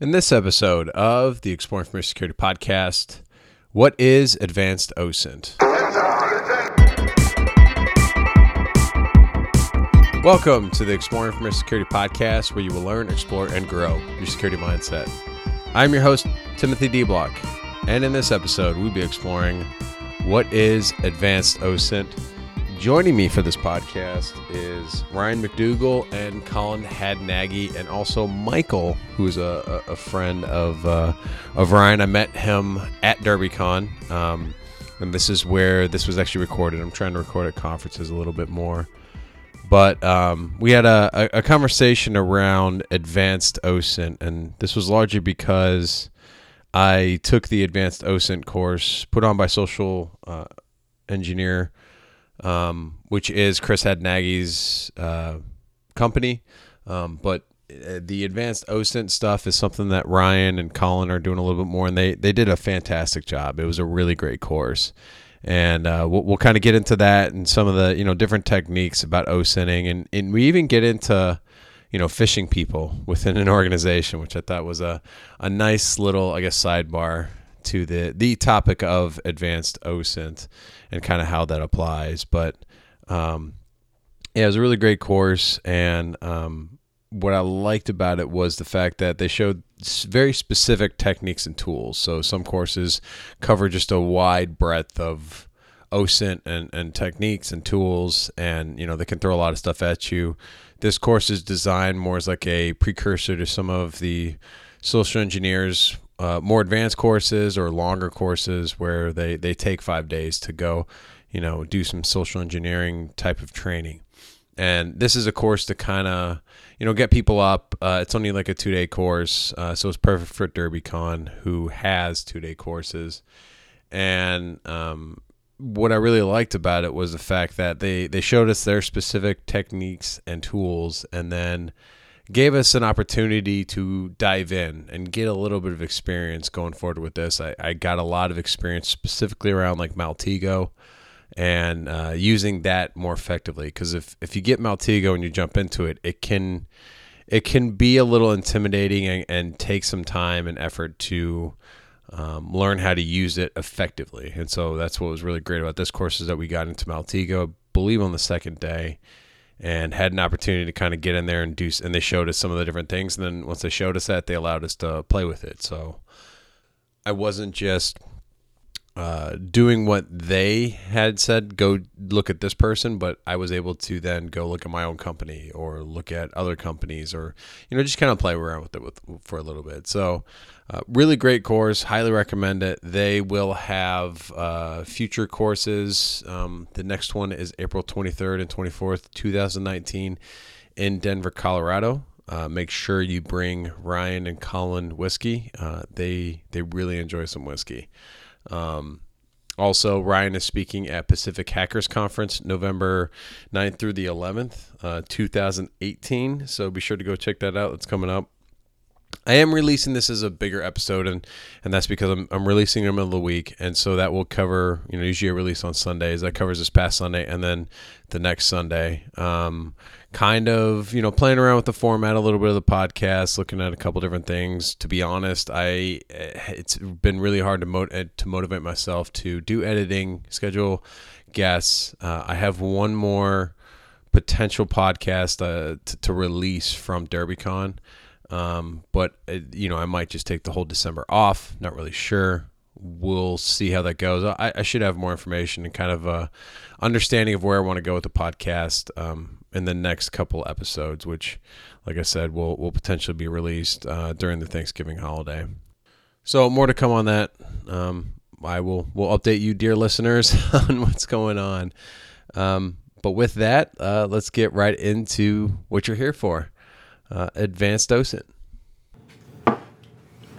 In this episode of the Exploring Information Security podcast, what is advanced OSINT? Welcome to the Exploring Information Security podcast, where you will learn, explore, and grow your security mindset. I'm your host, Timothy De Block, and in this episode, we'll be exploring what is advanced OSINT Joining me for this podcast is Ryan McDougall and Colin Hadnagy, and also Michael, who's a, a, friend of uh, of Ryan. I met him at DerbyCon, um, and this is where this was actually recorded. I'm trying to record at conferences a little bit more, but um, we had a, a, a, conversation around advanced OSINT, and this was largely because I took the advanced OSINT course put on by Social uh, Engineer um, which is Chris Hadnagy's uh, company. Um, but uh, the advanced OSINT stuff is something that Ryan and Colin are doing a little bit more, and they they did a fantastic job. It was a really great course, and uh, we'll, we'll kind of get into that and some of the you know different techniques about OSINTing, and and we even get into you know phishing people within an organization, which I thought was a a nice little I guess sidebar to the the topic of advanced OSINT and kind of how that applies. But um, yeah, it was a really great course, and um, what I liked about it was the fact that they showed very specific techniques and tools. So some courses cover just a wide breadth of OSINT and, and techniques and tools, and you know they can throw a lot of stuff at you. This course is designed more as like a precursor to some of the social engineers uh, more advanced courses or longer courses where they, they take five days to go, you know, do some social engineering type of training. And this is a course to kind of, you know, get people up. Uh, it's only like a two day course, uh, so it's perfect for DerbyCon, who has two day courses. And um, what I really liked about it was the fact that they they showed us their specific techniques and tools, and then gave us an opportunity to dive in and get a little bit of experience going forward with this. I, I got a lot of experience specifically around like Maltego and uh, using that more effectively. Because if, if you get Maltego and you jump into it, it can it can be a little intimidating and, and take some time and effort to um, learn how to use it effectively. And so that's what was really great about this course is that we got into Maltego, I believe on the second day and had an opportunity to kind of get in there and do and they showed us some of the different things and then once they showed us that they allowed us to play with it. So i wasn't just uh, doing what they had said go look at this person but i was able to then go look at my own company or look at other companies or you know just kind of play around with it with, for a little bit so uh, really great course. Highly recommend it. They will have uh, future courses. Um, the next one is April 23rd and 24th, 2019, in Denver, Colorado. Uh, make sure you bring Ryan and Colin whiskey. Uh, they they really enjoy some whiskey. Um, also, Ryan is speaking at Pacific Hackers Conference November 9th through the 11th, uh, 2018. So be sure to go check that out. It's coming up. I am releasing this as a bigger episode, and and that's because I'm, I'm releasing in the week, and so that will cover you know usually a release on Sundays that covers this past Sunday and then the next Sunday. Um, kind of you know playing around with the format a little bit of the podcast, looking at a couple different things. To be honest, I it's been really hard to mo- eh, to motivate myself to do editing, schedule guests. Uh, I have one more potential podcast uh, t- to release from DerbyCon. Um, but uh, you know, I might just take the whole December off. Not really sure. We'll see how that goes. I, I should have more information and kind of a understanding of where I want to go with the podcast um, in the next couple episodes, which, like I said, will will potentially be released uh, during the Thanksgiving holiday. So more to come on that. Um, I will will update you, dear listeners, on what's going on. Um, but with that, uh, let's get right into what you're here for uh, advanced OSINT.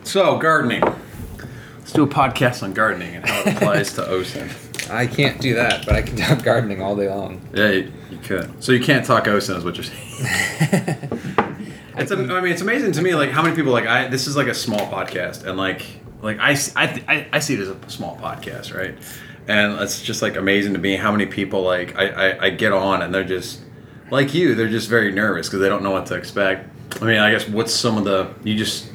So, gardening. Let's do a podcast on gardening and how it applies to OSINT. I can't do that, but I can talk gardening all day long. Yeah, you, you could. So you can't talk OSINT, is what you're saying. it's. A, I mean, it's amazing to me, like how many people like I. This is like a small podcast, and like like I I I, I see it as a small podcast, right? And it's just like amazing to me how many people like I, I, I get on and they're just like you, they're just very nervous because they don't know what to expect. I mean, I guess what's some of the you just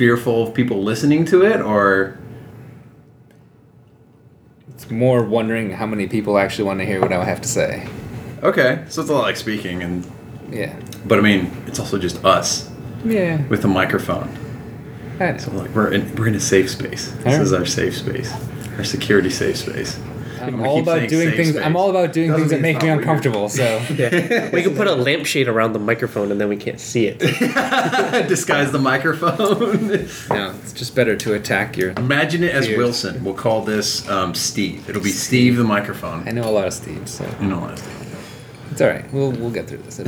fearful of people listening to it, or It's more wondering how many people actually want to hear what I have to say. okay, so it's a lot like speaking, and Yeah. but I mean, it's also just us Yeah. with a microphone. So like we're in we're in a safe space. This Alright. is our safe space, our security safe space. I'm all about doing things. space. I'm all about doing Doesn't things that make me not weird. uncomfortable. So Yeah. we can put a lampshade around the microphone and then we can't see it. Disguise the microphone. no, it's just better to attack your. Imagine it as Fears. Wilson. We'll call this um, Steve. It'll be Steve, the microphone. I know a lot of Steve, so You know what? it's all right. We'll we'll get through this.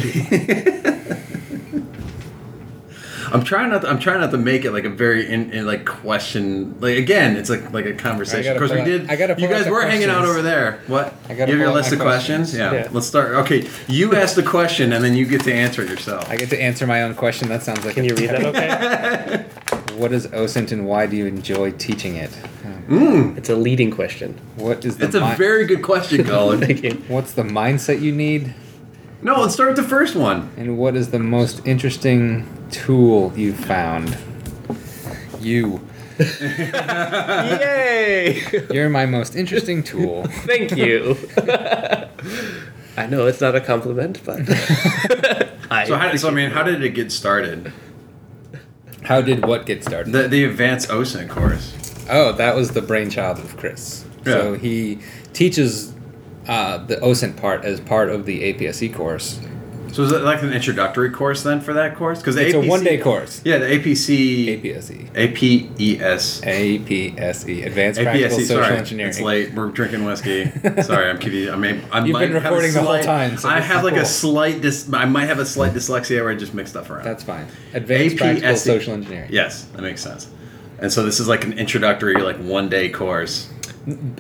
It'll be fine. I'm trying not. To, I'm trying not to make it like a very in, in like question. Like again, it's like like a conversation. gotta Of course, we out- did. I gotta You guys the were hanging out over there. What? I gotta you have your list of questions. questions. Yeah. Yeah. Let's start. Okay, you ask the question and then you get to answer it yourself. I get to answer my own question. That sounds like. Can you read that okay? What is OSINT and why do you enjoy teaching it? Um, It's a leading question. What is the It's a mi- very good question, Colin. Thank you. What's the mindset you need? no, let's start with the first one. And what is the most interesting tool you found? You. Yay! You're my most interesting tool. Thank you. I know it's not a compliment, but I So, how, so I mean, how did it get started? How did what get started? The the advanced OSINT course. Oh, that was the brainchild of Chris. Yeah. So he teaches uh, the OSINT part as part of the APSE E course. So is it like an introductory course then for that course? Because It's a one-day course. Yeah, the APC. APSE. APES. APSE, Advanced Practical APSE. Social Sorry, Engineering. it's late. We're drinking whiskey. sorry, I'm kidding. I mean, I You've might been have a recording the whole slight- time, so I have like cool. a slight. Dis- I might have a slight dyslexia where I just mix stuff around. That's fine. Advanced Practical Social Engineering. Yes, that makes sense. And so this is like an introductory, like one day course.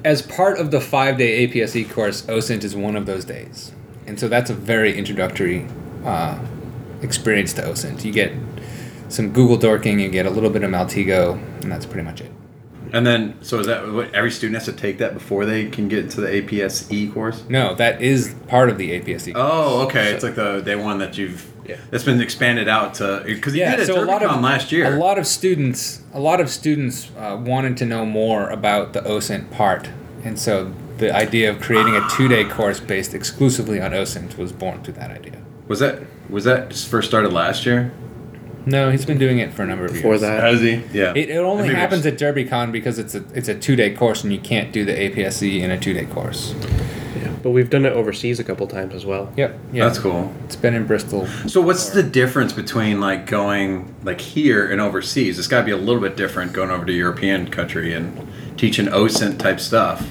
As part of the five-day APSE course, OSINT is one of those days, and so that's a very introductory uh, experience to OSINT. You get some Google dorking, you get a little bit of Maltego, and that's pretty much it. And then, so is that what every student has to take that before they can get into the APSE course? No, that is part of the APSE. Oh, okay. So- It's like the day one that you've Yeah. that's been expanded out to because you yeah, did so a lot of last year. a lot of students, a lot of students uh, wanted to know more about the OSINT part, and so the idea of creating a two-day course based exclusively on OSINT was born through that idea. Was that was that just first started last year? No, he's been doing it for a number of Before years. that. Has he? Yeah. It, it only happens at DerbyCon because it's a it's a two day course and you can't do the APSE in a two day course. Yeah. But we've done it overseas a couple times as well. Yep. Yeah. That's cool. It's been in Bristol. So what's the difference between like going like here and overseas? It's got to be a little bit different going over to a European country and teaching OSINT type stuff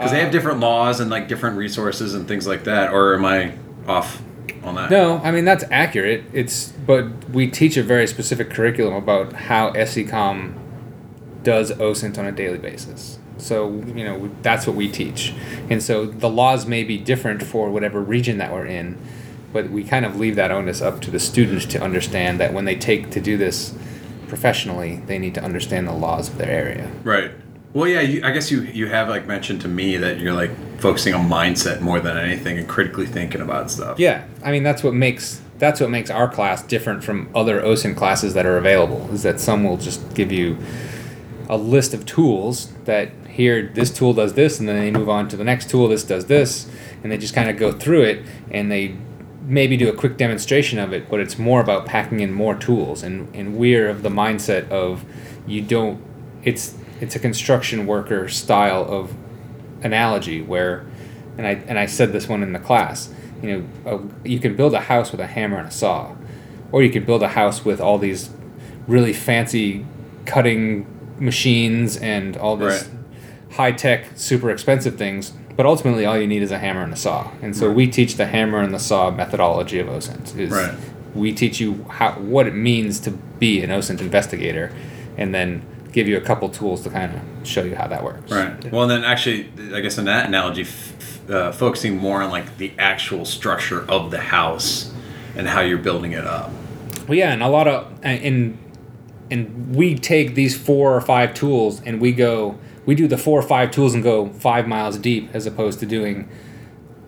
because they have Uh, different laws and like different resources and things like that. Or am I off on that? No, I mean that's accurate. It's but we teach a very specific curriculum about how SECOM does OSINT on a daily basis. So you know that's what we teach, and so the laws may be different for whatever region that we're in, but we kind of leave that onus up to the students to understand that when they take to do this professionally, they need to understand the laws of their area. Right. Well, yeah. You, I guess you you have like mentioned to me that you're like focusing on mindset more than anything and critically thinking about stuff. Yeah, I mean that's what makes that's what makes our class different from other OSINT classes that are available. Is that some will just give you a list of tools that here this tool does this, and then they move on to the next tool. This does this, and they just kind of go through it, and they maybe do a quick demonstration of it. But it's more about packing in more tools, and and we're of the mindset of you don't. It's it's a construction worker style of analogy where and I and I said this one in the class. You know, a, you can build a house with a hammer and a saw, or you can build a house with all these really fancy cutting machines and all this Right. high tech, super expensive things. But ultimately, all you need is a hammer and a saw. And so Right. we teach the hammer and the saw methodology of OSINT. Is Right. We teach you how what it means to be an OSINT investigator, and then give you a couple tools to kind of show you how that works. Right. Well, and then actually, I guess in that analogy, f- f- uh, focusing more on like the actual structure of the house and how you're building it up. Well, yeah, and a lot of and and- and we take these four or five tools and we go we do the four or five tools and go five miles deep as opposed to doing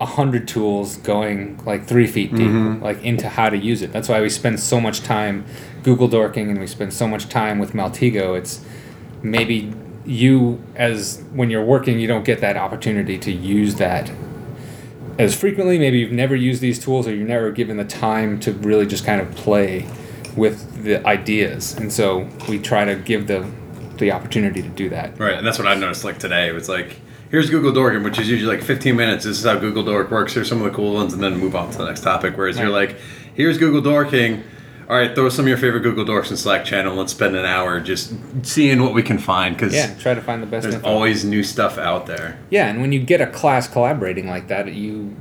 a hundred tools going like three feet deep, mm-hmm. like into how to use it. That's why we spend so much time Google dorking and we spend so much time with Maltego. It's maybe you as when you're working, you don't get that opportunity to use that as frequently. Maybe you've never used these tools or you're never given the time to really just kind of play with the ideas. And so we try to give the the opportunity to do that. Right, and that's what I noticed. Like today, it was like, here's Google Dorking, which is usually like 15 minutes. This is how Google Dork works. Here's some of the cool ones, and then move on to the next topic. Whereas you're like, here's Google Dorking. All right, throw some of your favorite Google Dorks in Slack channel. Let's spend an hour just seeing what we can find because Yeah, try to find the best there's info. always new stuff out there. Yeah, and when you get a class collaborating like that, you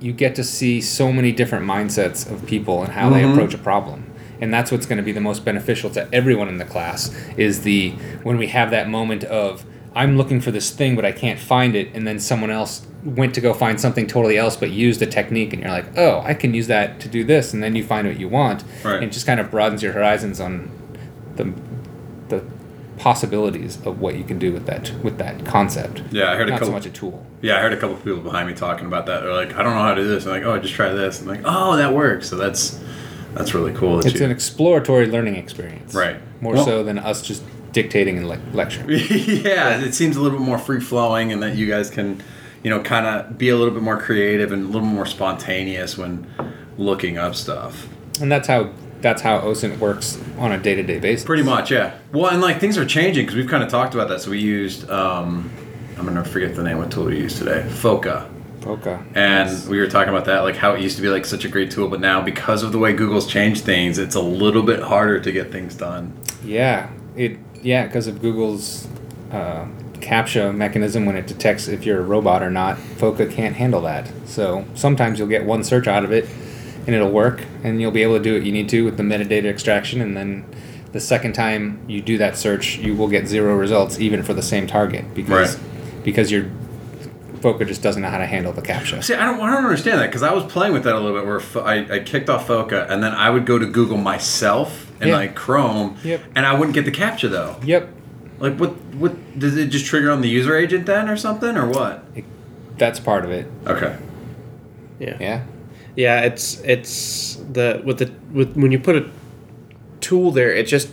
you get to see so many different mindsets of people and how they mm-hmm. approach a problem. And that's what's going to be the most beneficial to everyone in the class is the when we have that moment of I'm looking for this thing but I can't find it and then someone else went to go find something totally else but used a technique and you're like, "Oh, I can use that to do this." And then you find what you want. Right. And it just kind of broadens your horizons on the the possibilities of what you can do with that with that concept. Yeah, I heard a Not so couple. much a tool. Yeah, I heard a couple people behind me talking about that. They're like, I don't know how to do this. I'm like, oh, I just try this. I'm like, oh, that works. So that's that's really cool. That It's you, an exploratory learning experience. Right. More Well- so than us just dictating and le- lecturing. yeah, it seems a little bit more free flowing, and that you guys can, you know, kind of be a little bit more creative and a little more spontaneous when looking up stuff. And that's how that's how OSINT works on a day to day basis. Pretty much, yeah. Well, and like things are changing because we've kind of talked about that. So we used, um, I'm gonna forget the name what tool we used today, Foca. Okay. And we were talking about that, like how it used to be like such a great tool, but now because of the way Google's changed things, it's a little bit harder to get things done. Yeah. It yeah because of Google's uh, CAPTCHA mechanism when it detects if you're a robot or not. FOCA can't handle that. So sometimes you'll get one search out of it, and it'll work, and you'll be able to do what you need to with the metadata extraction, and then. The second time you do that search, you will get zero results, even for the same target, because Right. because your FOCA just doesn't know how to handle the captcha. See, I don't, I don't understand that because I was playing with that a little bit. Where I, I kicked off Foca, and then I would go to Google myself in Yeah. like Chrome, Yep. and I wouldn't get the captcha though. Yep, Like, what what does it just trigger on the user agent then, or something, or what? that's part of it. Okay. Yeah. Yeah. Yeah, it's it's the with the with when you put a tool there, it just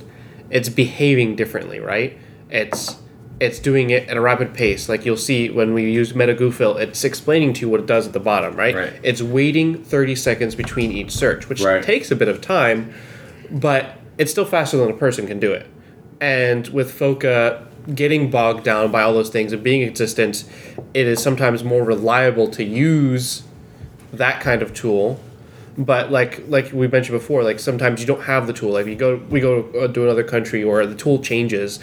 it's behaving differently, right? It's it's doing it at a rapid pace. Like you'll see when we use MetaGoofil, it's explaining to you what it does at the bottom, right? Right. It's waiting 30 seconds between each search, which Right. takes a bit of time, but it's still faster than a person can do it. And with Foca getting bogged down by all those things and being consistent, it is sometimes more reliable to use that kind of tool. But like like we mentioned before, like sometimes you don't have the tool. Like you go we go uh, to another country or the tool changes.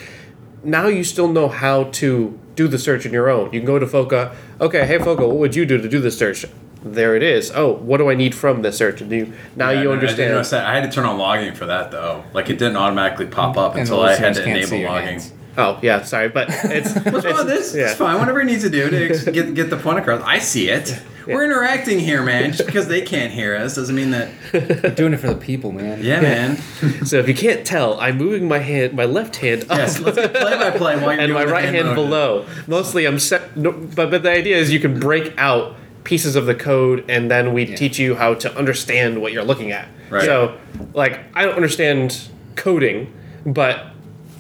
Now you still know how to do the search on your own. You can go to Foca. Okay, hey Foca, what would you do to do the search? There it is. Oh, what do I need from this search? And you now Yeah, you no, understand. notice that. I had to turn on logging for that though. Like it didn't automatically pop up And until I had listeners to enable logging. hands. Oh yeah, sorry, but it's What's wrong with this? yeah. It's fine. Whatever it needs to do to get get the point across. I see it. We're interacting here, man. Just because they can't hear us doesn't mean that. We're doing it for the people, man. Yeah, man. So if you can't tell, I'm moving my hand, my left hand up, Yes, let's play by play while you're and doing my the right hand motion. below. Mostly, I'm set. No, but but the idea is you can break out pieces of the code, and then we teach you how to understand what you're looking at. Right. So, like, I don't understand coding, but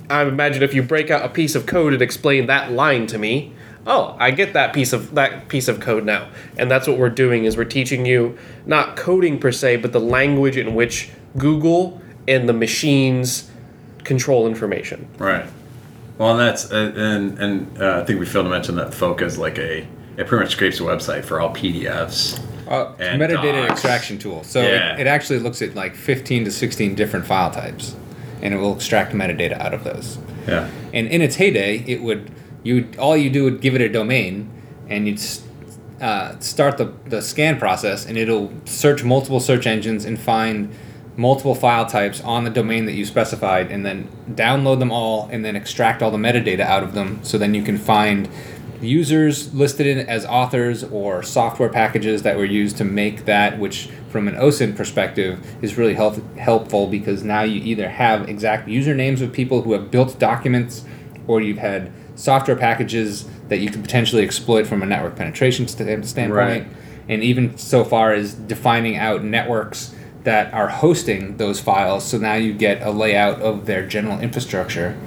I imagine if you break out a piece of code and explain that line to me, oh, I get that piece of that piece of code now. And that's what we're doing is we're teaching you not coding per se, but the language in which Google and the machines control information. Right. Well, and that's uh, and and uh, I think we failed to mention that Foca is like a it pretty much scrapes the website for all PDFs. Uh, And metadata docs. extraction tool. So Yeah. it, it actually looks at like 15 to 16 different file types, and it will extract metadata out of those. Yeah. And in its heyday, it would you all you do would give it a domain, and you'd uh, start the the scan process, and it'll search multiple search engines and find multiple file types on the domain that you specified, and then download them all, and then extract all the metadata out of them. So then you can find users listed in as authors or software packages that were used to make that, which from an OSINT perspective is really help, helpful because now you either have exact usernames of people who have built documents or you've had software packages that you could potentially exploit from a network penetration st- standpoint. Right. and even so far as defining out networks that are hosting those files. So now you get a layout of their general infrastructure.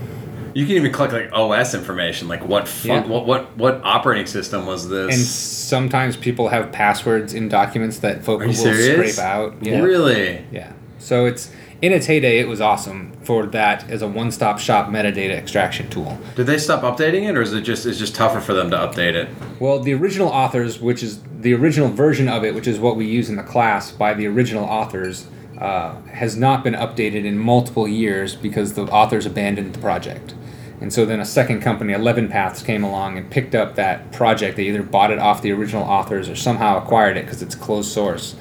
You can even collect like OS information, like what fu- Yeah. what what what operating system was this? And sometimes people have passwords in documents that Are will serious? scrape out. Yeah. Really? Yeah. So it's in its heyday, it was awesome for that as a one-stop shop metadata extraction tool. Did they stop updating it, or is it just it's just tougher for them to update it? Well, the original authors, which is the original version of it, which is what we use in the class by the original authors, uh, has not been updated in multiple years because the authors abandoned the project. And so then a second company, Eleven Paths, came along and picked up that project. They either bought it off the original authors or somehow acquired it because it's closed source.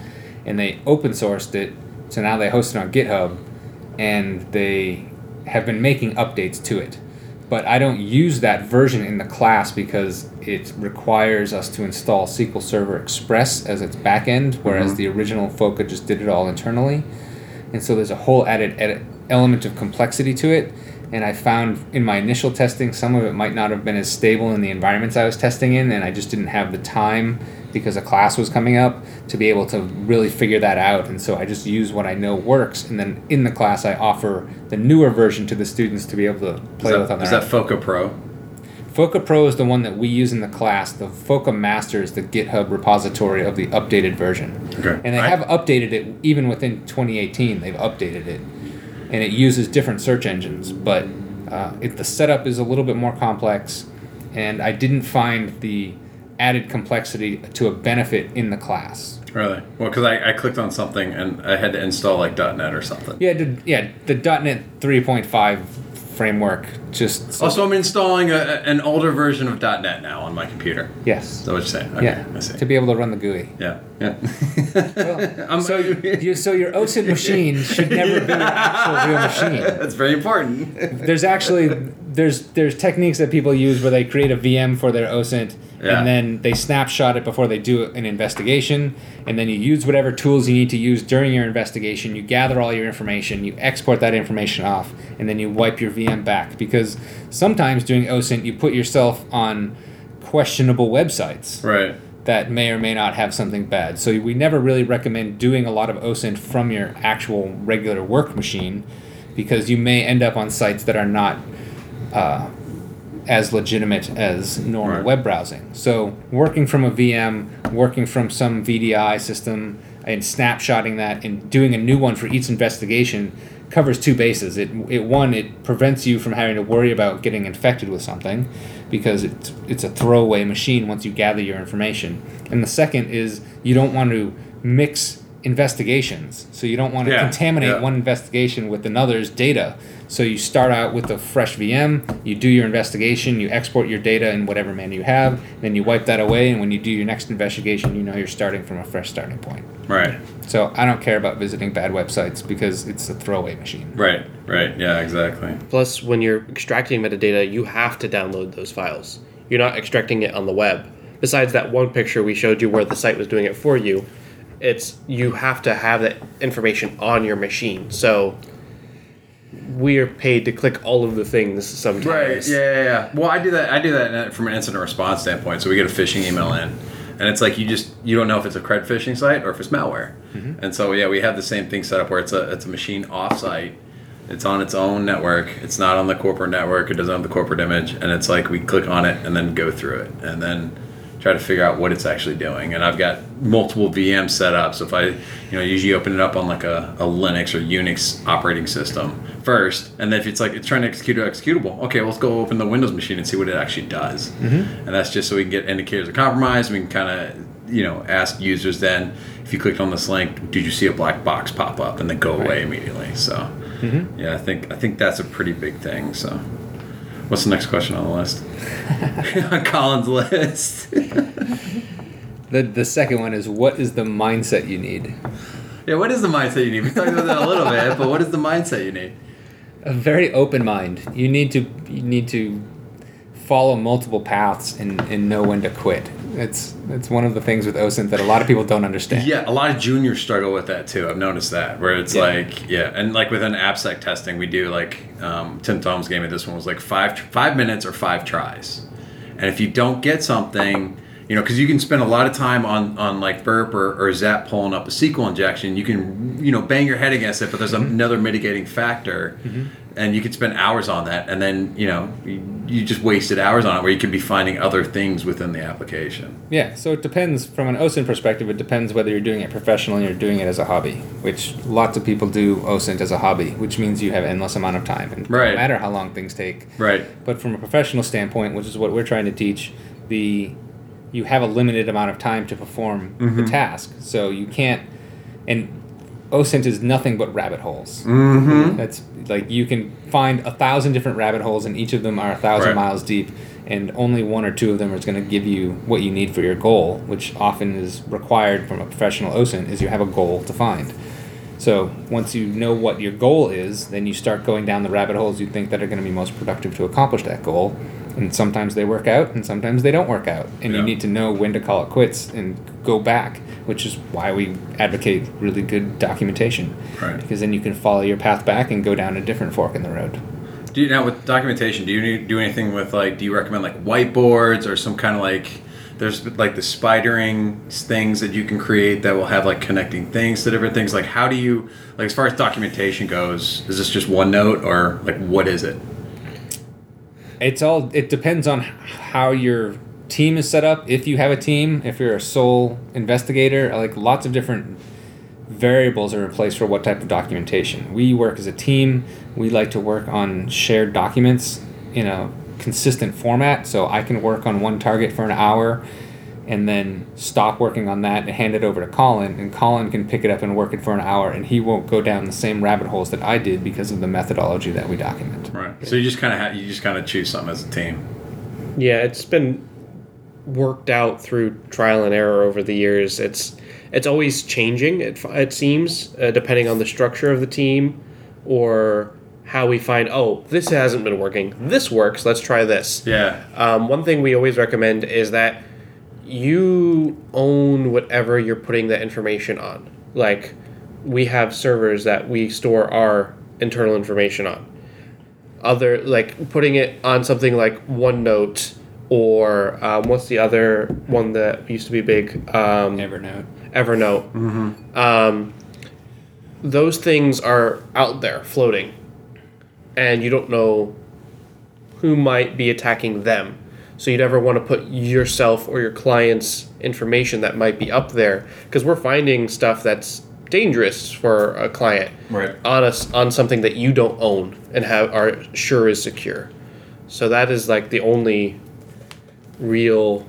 And they open sourced it, so now they host it on GitHub, and they have been making updates to it. But I don't use that version in the class because it requires us to install SQL Server Express as its backend, whereas mm-hmm. the original Foca just did it all internally. And so there's a whole added edit element of complexity to it. And I found in my initial testing, some of it might not have been as stable in the environments I was testing in, and I just didn't have the time because a class was coming up to be able to really figure that out. And so I just use what I know works, and then in the class I offer the newer version to the students to be able to play is with that, on their is own. that Foca Pro? Foca Pro is the one that we use in the class. The Foca Master is the GitHub repository of the updated version. Okay. And they I- have updated it even within 2018. They've updated it, and it uses different search engines. But uh, it, the setup is a little bit more complex, and I didn't find the added complexity to a benefit in the class. Really? Well, because I, I clicked on something and I had to install like .NET or something. Yeah, the, yeah, the .NET 3.5 framework just so- Also, I'm installing a, an older version of .NET now on my computer. yes, that what you're saying? Okay, yeah, I see. to be able to run the GUI. Yeah, yeah. Well, so you, so your OSINT machine should never be an actual real machine. That's very important. There's actually there's there's techniques that people use where they create a VM for their OSINT Yeah. and then they snapshot it before they do an investigation and then you use whatever tools you need to use during your investigation. You gather all your information, you export that information off, and then you wipe your VM back because sometimes doing OSINT you put yourself on questionable websites right. that may or may not have something bad. So we never really recommend doing a lot of OSINT from your actual regular work machine because you may end up on sites that are not uh, as legitimate as normal Right. web browsing. So working from a VM, working from some VDI system, and snapshotting that and doing a new one for each investigation covers two bases. It, it one it prevents you from having to worry about getting infected with something because it's it's a throwaway machine once you gather your information. And the second is you don't want to mix investigations. So you don't want to Yeah, contaminate yeah. one investigation with another's data. So you start out with a fresh VM, you do your investigation, you export your data in whatever manner you have, then you wipe that away, and when you do your next investigation, you know you're starting from a fresh starting point. Right. So I don't care about visiting bad websites because it's a throwaway machine. Right. Right. Yeah. Exactly. Plus, when you're extracting metadata, you have to download those files. You're not extracting it on the web. Besides that one picture we showed you where the site was doing it for you, it's you have to have that information on your machine. So we are paid to click all of the things sometimes. Right. Yeah, yeah, yeah. Well, I do that. I do that from an incident response standpoint. So we get a phishing email in, and it's like you just you don't know if it's a cred phishing site or if it's malware. Mm-hmm. And so yeah, we have the same thing set up where it's a it's a machine off-site. It's on its own network. It's not on the corporate network. It doesn't have the corporate image, and it's like we click on it and then go through it, and then try to figure out what it's actually doing. And I've got multiple VMs set up. So if I, you know, usually open it up on like a, a Linux or Unix operating system first, and then if it's like it's trying to execute an executable, okay, well, let's go open the Windows machine and see what it actually does. Mm-hmm. And that's just so we can get indicators of compromise. We can kind of, you know, ask users then if you clicked on this link, did you see a black box pop up and then go away immediately? So mm-hmm. yeah, I think I think that's a pretty big thing. So. What's the next question on the list? on Colin's list. The, the second one is what is the mindset you need? Yeah, what is the mindset you need? We talked about that a little bit, but what is the mindset you need? A very open mind. You need to you need to follow multiple paths and, and know when to quit. It's it's one of the things with OSINT that a lot of people don't understand. Yeah, a lot of juniors struggle with that too. I've noticed that where it's Yeah. like, yeah, and like within AppSec testing, we do like um, Tim Tomes gave me this one was like five five minutes or five tries, and if you don't get something, You know, because you can spend a lot of time on on like burp or, or zap pulling up a SQL injection. You can you know bang your head against it, but there's another mitigating factor, and you could spend hours on that, and then you know you, you just wasted hours on it where you could be finding other things within the application. Yeah, so it depends from an OSINT perspective. It depends whether you're doing it professionally or doing it as a hobby, which lots of people do OSINT as a hobby, which means you have endless amount of time, and Right. no matter how long things take. Right. But from a professional standpoint, which is what we're trying to teach, the you have a limited amount of time to perform the mm-hmm. task, so you can't. And OSINT is nothing but rabbit holes. Mm-hmm. That's like you can find a thousand different rabbit holes, and each of them are a thousand Right. miles deep, and only one or two of them is going to give you what you need for your goal, which often is required from a professional OSINT. Is you have a goal to find. So once you know what your goal is, then you start going down the rabbit holes you think that are going to be most productive to accomplish that goal. And sometimes they work out, and sometimes they don't work out. And Yeah. you need to know when to call it quits and go back, which is why we advocate really good documentation. Right. Because then you can follow your path back and go down a different fork in the road. Do you now with documentation? Do you need, do anything with like? Do you recommend like whiteboards or some kind of like? There's like the spidering things that you can create that will have like connecting things to different things. Like how do you like as far as documentation goes? Is this just OneNote or like what is it? It's all. It depends on how your team is set up. If you have a team, if you're a sole investigator, like lots of different variables are in place for what type of documentation. We work as a team. We like to work on shared documents in a consistent format. So I can work on one target for an hour and then stop working on that and hand it over to Colin and Colin can pick it up and work it for an hour and he won't go down the same rabbit holes that I did because of the methodology that we document. Right. So you just kind of ha- you just kind of choose something as a team. Yeah, it's been worked out through trial and error over the years. It's it's always changing. It it seems uh, depending on the structure of the team or how we find. Oh, this hasn't been working. This works. Let's try this. Yeah. Um, one thing we always recommend is that you own whatever you're putting the information on. Like, we have servers that we store our internal information on. Other, like, putting it on something like OneNote or um, what's the other one that used to be big? Um, Evernote. Evernote. Um, those things are out there floating, and you don't know who might be attacking them. So you never want to put yourself or your client's information that might be up there because we're finding stuff that's dangerous for a client Right. on us on something that you don't own and have are sure is secure. So that is like the only real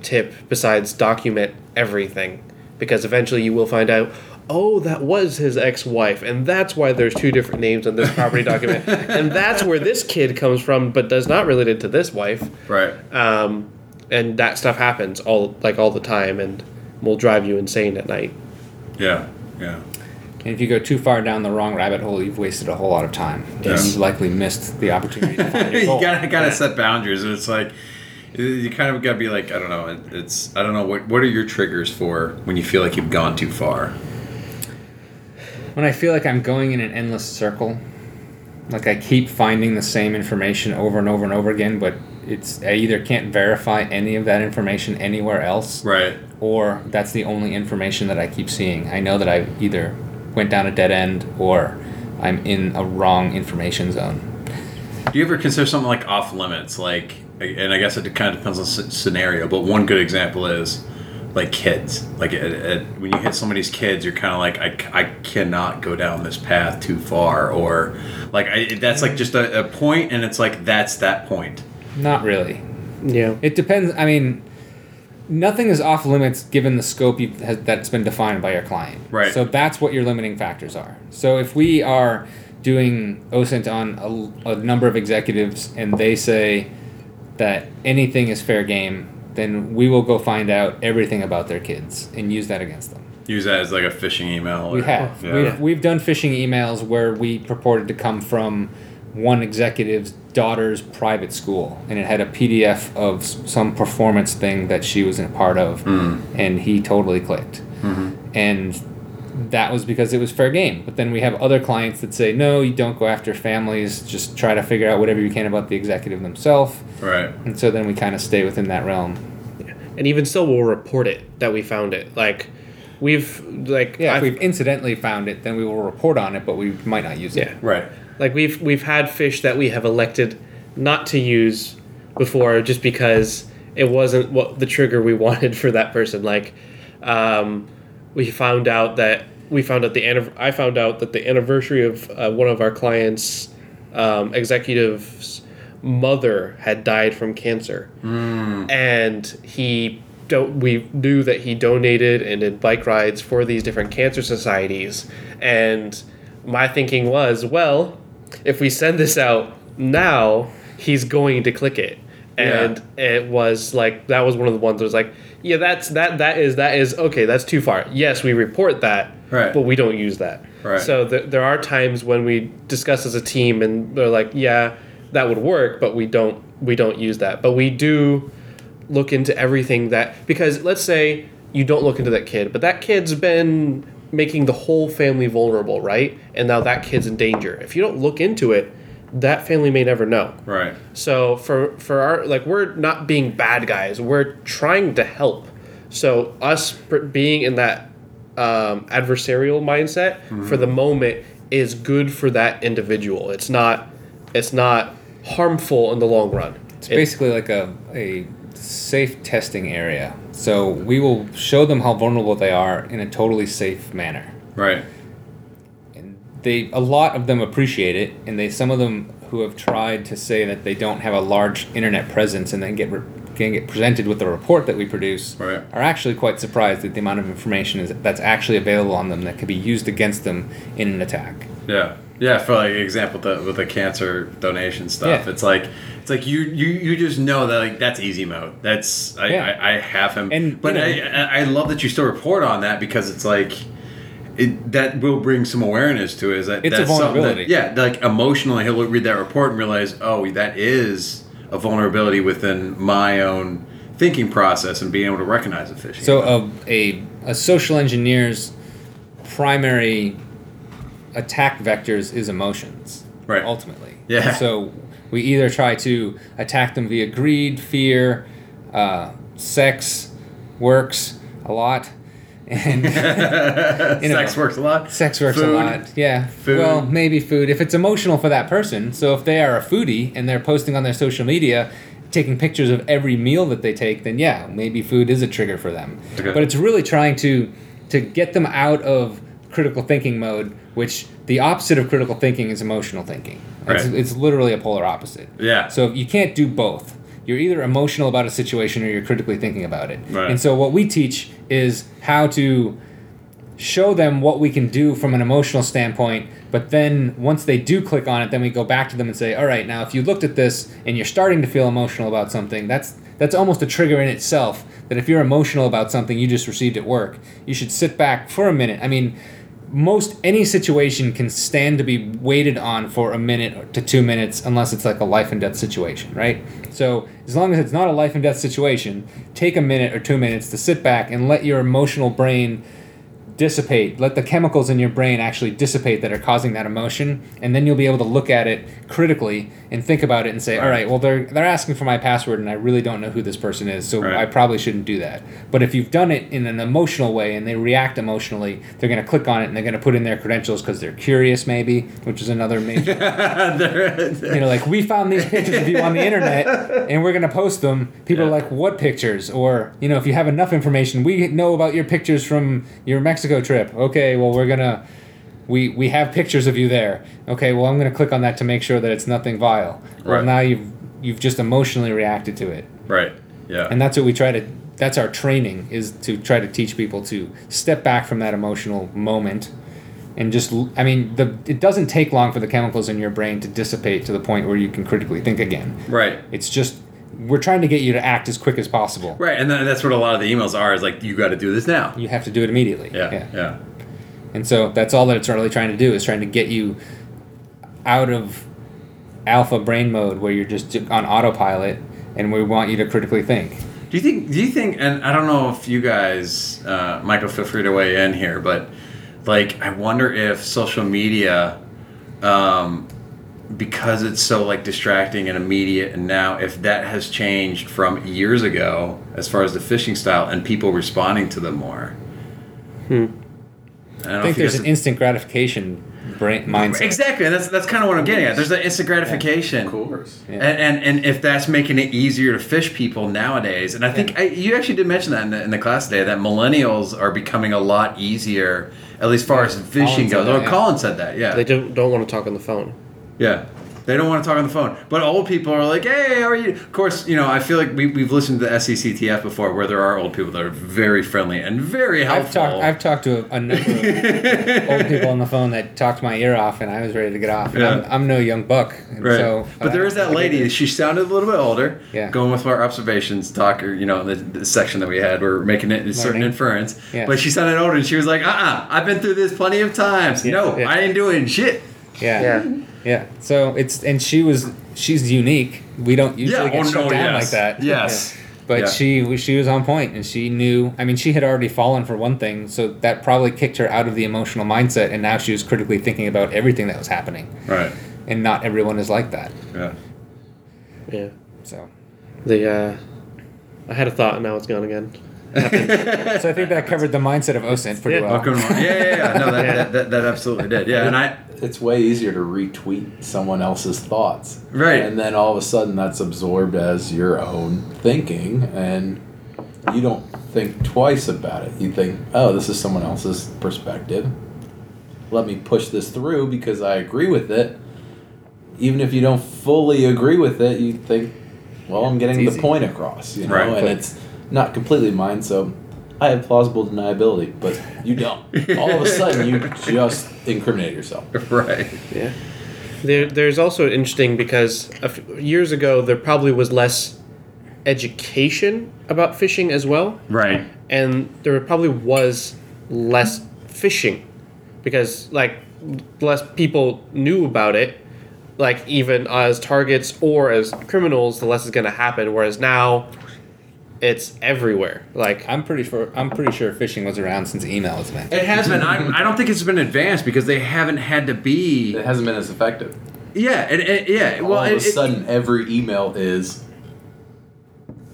tip besides document everything because eventually you will find out oh that was his ex-wife and that's why there's two different names on this property document and that's where this kid comes from but does not related to this wife Right. um, and that stuff happens all like all the time and will drive you insane at night Yeah. Yeah. And if you go too far down the wrong rabbit hole, you've wasted a whole lot of time. And Yes. you've likely missed the opportunity to find your you gotta gotta set boundaries. And it's like you kind of gotta be like I don't know. It's I don't know what what are your triggers for when you feel like you've gone too far. When I feel like I'm going in an endless circle, like I keep finding the same information over and over and over again, but it's I either can't verify any of that information anywhere else, Right. or that's the only information that I keep seeing. I know that I either went down a dead end or I'm in a wrong information zone. Do you ever consider something like off limits? Like, and I guess it kind of depends on scenario. But one good example is like kids. Like, at, at, when you hit somebody's kids, you're kind of like, I, I cannot go down this path too far, or like I, that's like just a, a point, and it's like that's that point. Not really. yeah It depends. I mean, nothing is off limits given the scope you, has, that's been defined by your client. Right. So that's what your limiting factors are. So if we are doing OSINT on a, a number of executives and they say that anything is fair game, then we will go find out everything about their kids and use that against them. Use that as like a phishing email. we have. Yeah. We've, we've done phishing emails where we purported to come from one executive's daughter's private school, and it had a PDF of some performance thing that she was a part of, hmm. and he totally clicked. Mm-hmm. And that was because it was fair game. But then we have other clients that say, no, you don't go after families, just try to figure out whatever you can about the executive themselves. Right. And so then we kind of stay within that realm. and even still, we'll report it that we found it. Like we've like Yeah, if I've- we've incidentally found it, then we will report on it, but we might not use it. yeah Right. like we've we've had phish that we have elected not to use before just because it wasn't what the trigger we wanted for that person like um, we found out that we found out the i found out that the anniversary of uh, one of our clients um, executive's mother had died from cancer. And he don't we knew that he donated and did bike rides for these different cancer societies. And my thinking was well if we send this out now he's going to click it. And it was like that was one of the ones that was like yeah that's that that is that is okay that's too far. Yes we report that Right. but we don't use that. Right. so th- there are times when we discuss as a team and they're like yeah that would work but we don't we don't use that. But we do look into everything that because let's say you don't look into that kid but that kid's been making the whole family vulnerable right? And now that kid's in danger. If you don't look into it that family may never know Right. so for for our like we're not being bad guys we're trying to help so us pr- being in that um, adversarial mindset for the moment is good for that individual it's not it's not harmful in the long run It's basically like a, a safe testing area. So we will show them how vulnerable they are in a totally safe manner. Right. They a lot of them appreciate it, and they some of them who have tried to say that they don't have a large internet presence and then get re- can get presented with the report that we produce Right. are actually quite surprised at the amount of information is that's actually available on them that could be used against them in an attack. Yeah. Yeah, for like example the, with the cancer donation stuff, Yeah. it's like it's like you you you just know that like that's easy mode. That's I, Yeah. I, I have him, And, but you know- I, I I love that you still report on that because it's like it that will bring some awareness to it. Is that It's a that's something vulnerability. That, yeah, like emotionally, he'll read that report and realize, oh, that is a vulnerability within my own thinking process and being able to recognize a phishing. So a, a, a social engineer's primary attack vectors is emotions. Right. Ultimately. Yeah. So we either try to attack them via greed, fear, uh, sex, works a lot, and you know, sex works a lot. Sex works Food. a lot. Yeah. Food. Well, maybe food. If it's emotional for that person, so if they are a foodie and they're posting on their social media, taking pictures of every meal that they take, then yeah, maybe food is a trigger for them. Okay. But it's really trying to to get them out of critical thinking mode, which the opposite of critical thinking is emotional thinking. It's, Right. it's literally a polar opposite. Yeah. So you can't do both. You're either emotional about a situation or you're critically thinking about it. Right. And so what we teach is how to show them what we can do from an emotional standpoint but then once they do click on it then we go back to them and say all right now if you looked at this and you're starting to feel emotional about something that's that's almost a trigger in itself that if you're emotional about something you just received at work you should sit back for a minute i mean most any situation can stand to be waited on for a minute to two minutes unless it's like a life and death situation right so as long as it's not a life and death situation take a minute or two minutes to sit back and let your emotional brain dissipate let the chemicals in your brain actually dissipate that are causing that emotion and then you'll be able to look at it critically and think about it and say all right well they're they're asking for my password and I really don't know who this person is so Right. I probably shouldn't do that but if you've done it in an emotional way and they react emotionally they're going to click on it and they're going to put in their credentials because they're curious maybe which is another major you know, like we found these pictures of you on the internet and we're gonna post them. People are like, "What pictures?" Or you know, if you have enough information, we know about your pictures from your Mexico trip. Okay, well we're gonna. We, we have pictures of you there. Okay, well I'm gonna click on that to make sure that it's nothing vile. Well Right. now you've you've just emotionally reacted to it, right. Yeah. and that's what we try to. That's our training is to try to teach people to step back from that emotional moment and just i mean the it doesn't take long for the chemicals in your brain to dissipate to the point where you can critically think again right. it's just we're trying to get you to act as quick as possible Right. And that's what a lot of the emails are is like, you got to do this now. you have to do it immediately Yeah, Yeah. Yeah. and so that's all that it's really trying to do is trying to get you out of alpha brain mode where you're just on autopilot and we want you to critically think Do you think? Do you think? And I don't know if you guys, uh, Michael, feel free to weigh in here, but like, I wonder if social media um, because it's so like distracting and immediate and now if that has changed from years ago as far as the phishing style and people responding to them more Hmm. I, don't I think there's an instant gratification brain mindset. exactly that's that's kind of what i'm getting at there's an instant gratification Of course. Yeah. and, and and if that's making it easier to phish people nowadays, and I think I, you actually did mention that in the, in the class today that millennials are becoming a lot easier, at least far as phishing Colin goes. that, oh, yeah. Colin said that, yeah, They don't, don't want to talk on the phone. Yeah. They don't want to talk on the phone, but old people are like, "Hey, how are you?" Of course, you know. I feel like we, we've listened to the SECTF before, where there are old people that are very friendly and very helpful. I've talked. I've talked to a, a number of old people on the phone that talked my ear off, and I was ready to get off. Yeah. I'm, I'm no young buck, and Right. so. but there is that lady. She sounded a little bit older. Yeah. Going with our observations talk, or you know, the, the section that we had, we're making it a certain Learning. inference. Yeah. But she sounded older, and she was like, "Uh, uh I've been through this plenty of times. Yeah, No, yeah. I ain't doing shit." Yeah. Yeah. Yeah. So it's and she was she's unique. We don't usually Yeah, get oh, shut no, down yes. like that. Yes. Yeah. But Yeah. she she was on point and she knew. I mean, she had already fallen for one thing, so that probably kicked her out of the emotional mindset, and now she was critically thinking about everything that was happening. Right. And not everyone is like that. Yeah. Yeah. So, The uh, I had a thought and now it's gone again. so I think that covered the mindset of OSINT pretty Yeah. well. Oh, Welcome. Yeah, yeah, yeah. No, that, Yeah. That, that, that absolutely did. Yeah, and I. It's way easier to retweet someone else's thoughts. Right. And then all of a sudden that's absorbed as your own thinking and you don't think twice about it. You think, oh, this is someone else's perspective. Let me push this through because I agree with it. Even if you don't fully agree with it, you think, well, I'm getting the point across, you know, Right. and it's not completely mine. So I have plausible deniability, but you don't. All of a sudden, you just incriminate yourself. Right. Yeah. There, there's also interesting because a f- years ago there probably was less education about phishing as well, Right. and there probably was less phishing because like less people knew about it. Like even as targets or as criminals, the less is going to happen. Whereas now, it's everywhere. Like I'm pretty sure. I'm pretty sure phishing was around since email was invented. It has been. I, I don't think it's been advanced because they haven't had to be. It hasn't been as effective. Yeah. It, it, yeah. Well, all of it, a it- sudden every email is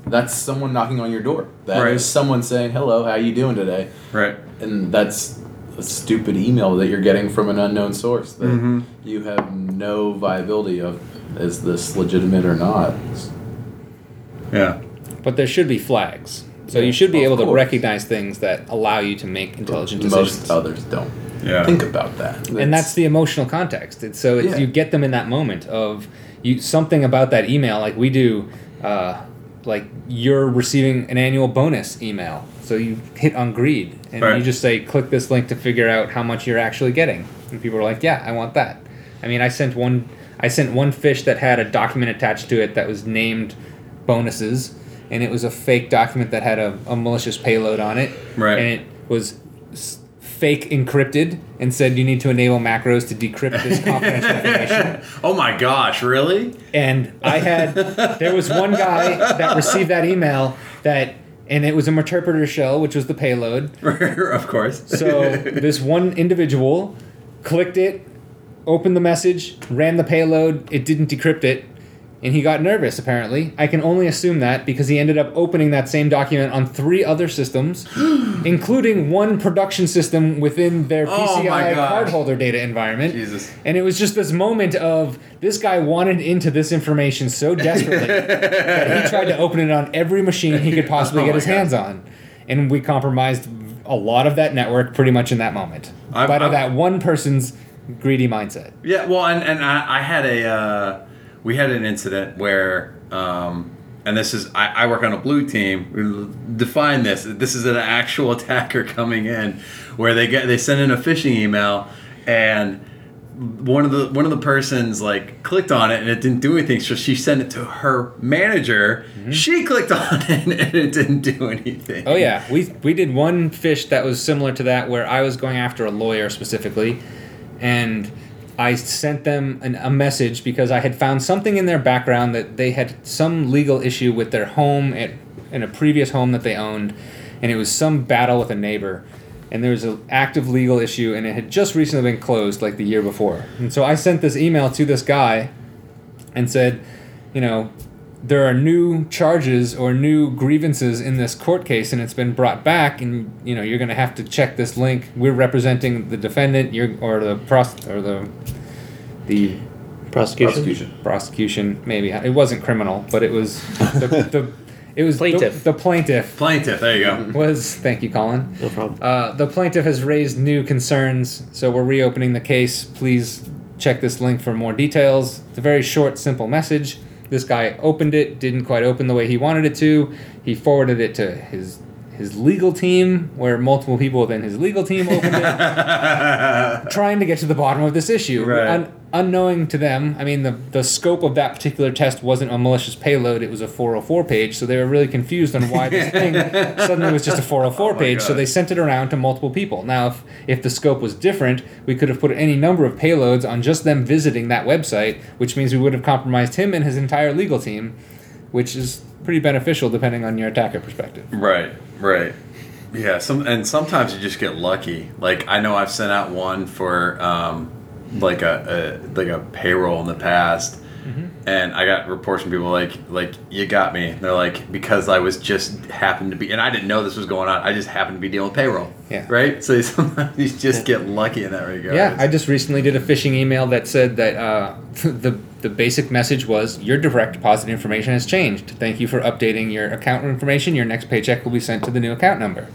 that's someone knocking on your door That is Right. someone saying hello how you doing today right. and that's a stupid email that you're getting from an unknown source that Mhm. you have no viability of is this legitimate or not Yeah. But there should be flags. So you should be Of able to course. recognize things that allow you to make intelligent decisions. most others don't Yeah. think about that and that's the emotional context. It's, so it's, Yeah. you get them in that moment of you something about that email, like we do. Uh, like you're receiving an annual bonus email, so you hit on greed, and Right. you just say, "Click this link to figure out how much you're actually getting." And people are like, "Yeah, I want that." I mean, I sent one. I sent one phish that had a document attached to it that was named bonuses, and it was a fake document that had a, a malicious payload on it. Right. And it was s- fake encrypted and said you need to enable macros to decrypt this confidential information. oh my gosh! Really? And I had there was one guy that received that email that and it was a Meterpreter shell, which was the payload. of course. So this one individual clicked it, opened the message, ran the payload, it didn't decrypt it, and he got nervous apparently. I can only assume that because he ended up opening that same document on three other systems, including one production system within their Oh PCI cardholder data environment. Jesus. And it was just this moment of this guy wanted into this information so desperately that he tried to open it on every machine he could possibly Oh get his God. hands on. And we compromised a lot of that network pretty much in that moment. But I'm- that one person's greedy mindset. Yeah, well, and, and I, I had a uh, we had an incident where, um, and this is I, I work on a blue team. We define this. This is an actual attacker coming in, where they get they send in a phishing email, and one of the one of the persons like clicked on it and it didn't do anything. So she sent it to her manager. She clicked on it and it didn't do anything. Oh yeah, we we did one phish that was similar to that where I was going after a lawyer specifically, and I sent them an, a message because I had found something in their background that they had some legal issue with their home at, in a previous home that they owned, and it was some battle with a neighbor, and there was an active legal issue, and it had just recently been closed, like the year before. And so I sent this email to this guy, and said, you know, there are new charges or new grievances in this court case and it's been brought back and you know you're going to have to check this link we're representing the defendant you're or the pros or the the Prosecution. Prosecution. prosecution maybe it wasn't criminal but it was the, the it was the- Plaintiff. the, plaintiff Plaintiff. There you go. was thank you colin No problem. uh, the plaintiff has raised new concerns, so we're reopening the case. Please check this link for more details. It's a very short, simple message. This guy opened it, didn't quite open the way he wanted it to. He forwarded it to his his legal team, where multiple people within his legal team opened it, trying to get to the bottom of this issue. Right. Un- unknowing to them, I mean, the, the scope of that particular test wasn't a malicious payload, it was a 404 page, so they were really confused on why this thing suddenly was just a 404 Oh my page, so they sent it around to multiple people. Now, if, if the scope was different, we could have put any number of payloads on just them visiting that website, which means we would have compromised him and his entire legal team, which is pretty beneficial depending on your attacker perspective. Right, right. Yeah, some and sometimes you just get lucky. Like I know I've sent out one for um, like a, a like a payroll in the past, and I got reports from people like like you got me. They're like because I was just happened to be, and I didn't know this was going on. I just happened to be dealing with payroll. Yeah. Right. So sometimes you just get lucky in that regard. Yeah, I just recently did a phishing email that said that uh, the the basic message was your direct deposit information has changed. Thank you for updating your account information. Your next paycheck will be sent to the new account number.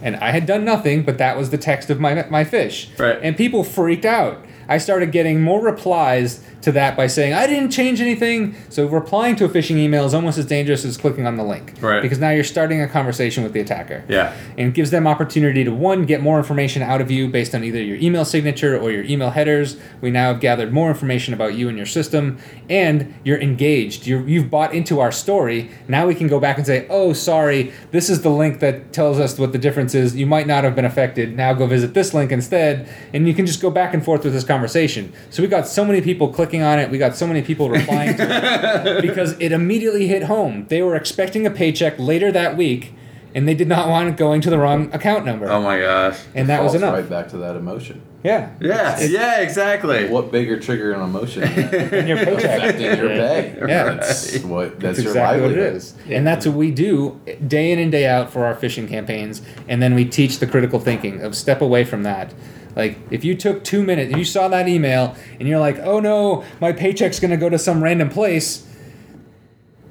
And I had done nothing, but that was the text of my my phish. Right. And people freaked out. I started getting more replies to that by saying I didn't change anything. So replying to a phishing email is almost as dangerous as clicking on the link. Right. Because now you're starting a conversation with the attacker. Yeah. and it gives them opportunity to one get more information out of you based on either your email signature or your email headers. We now have gathered more information about you and your system. And you're engaged. You're, you've bought into our story. Now we can go back and say oh sorry. This is the link that tells us what the difference is. You might not have been affected. Now go visit this link instead. And you can just go back and forth with this conversation so we got so many people clicking on it we got so many people replying to it because it immediately hit home they were expecting a paycheck later that week and they did not want it going to the wrong account number. Oh my gosh. and that was enough. Right back to that emotion. Yeah. Yeah. Yeah. Exactly. What bigger trigger an emotion than your paycheck. affecting your pay? Yeah. That's what. That's, That's your exactly what it is. livelihood. And that's what we do day in and day out for our phishing campaigns. And then we teach the critical thinking of step away from that. Like, if you took two minutes, you saw that email and you're like, oh no, my paycheck's to go to some random place,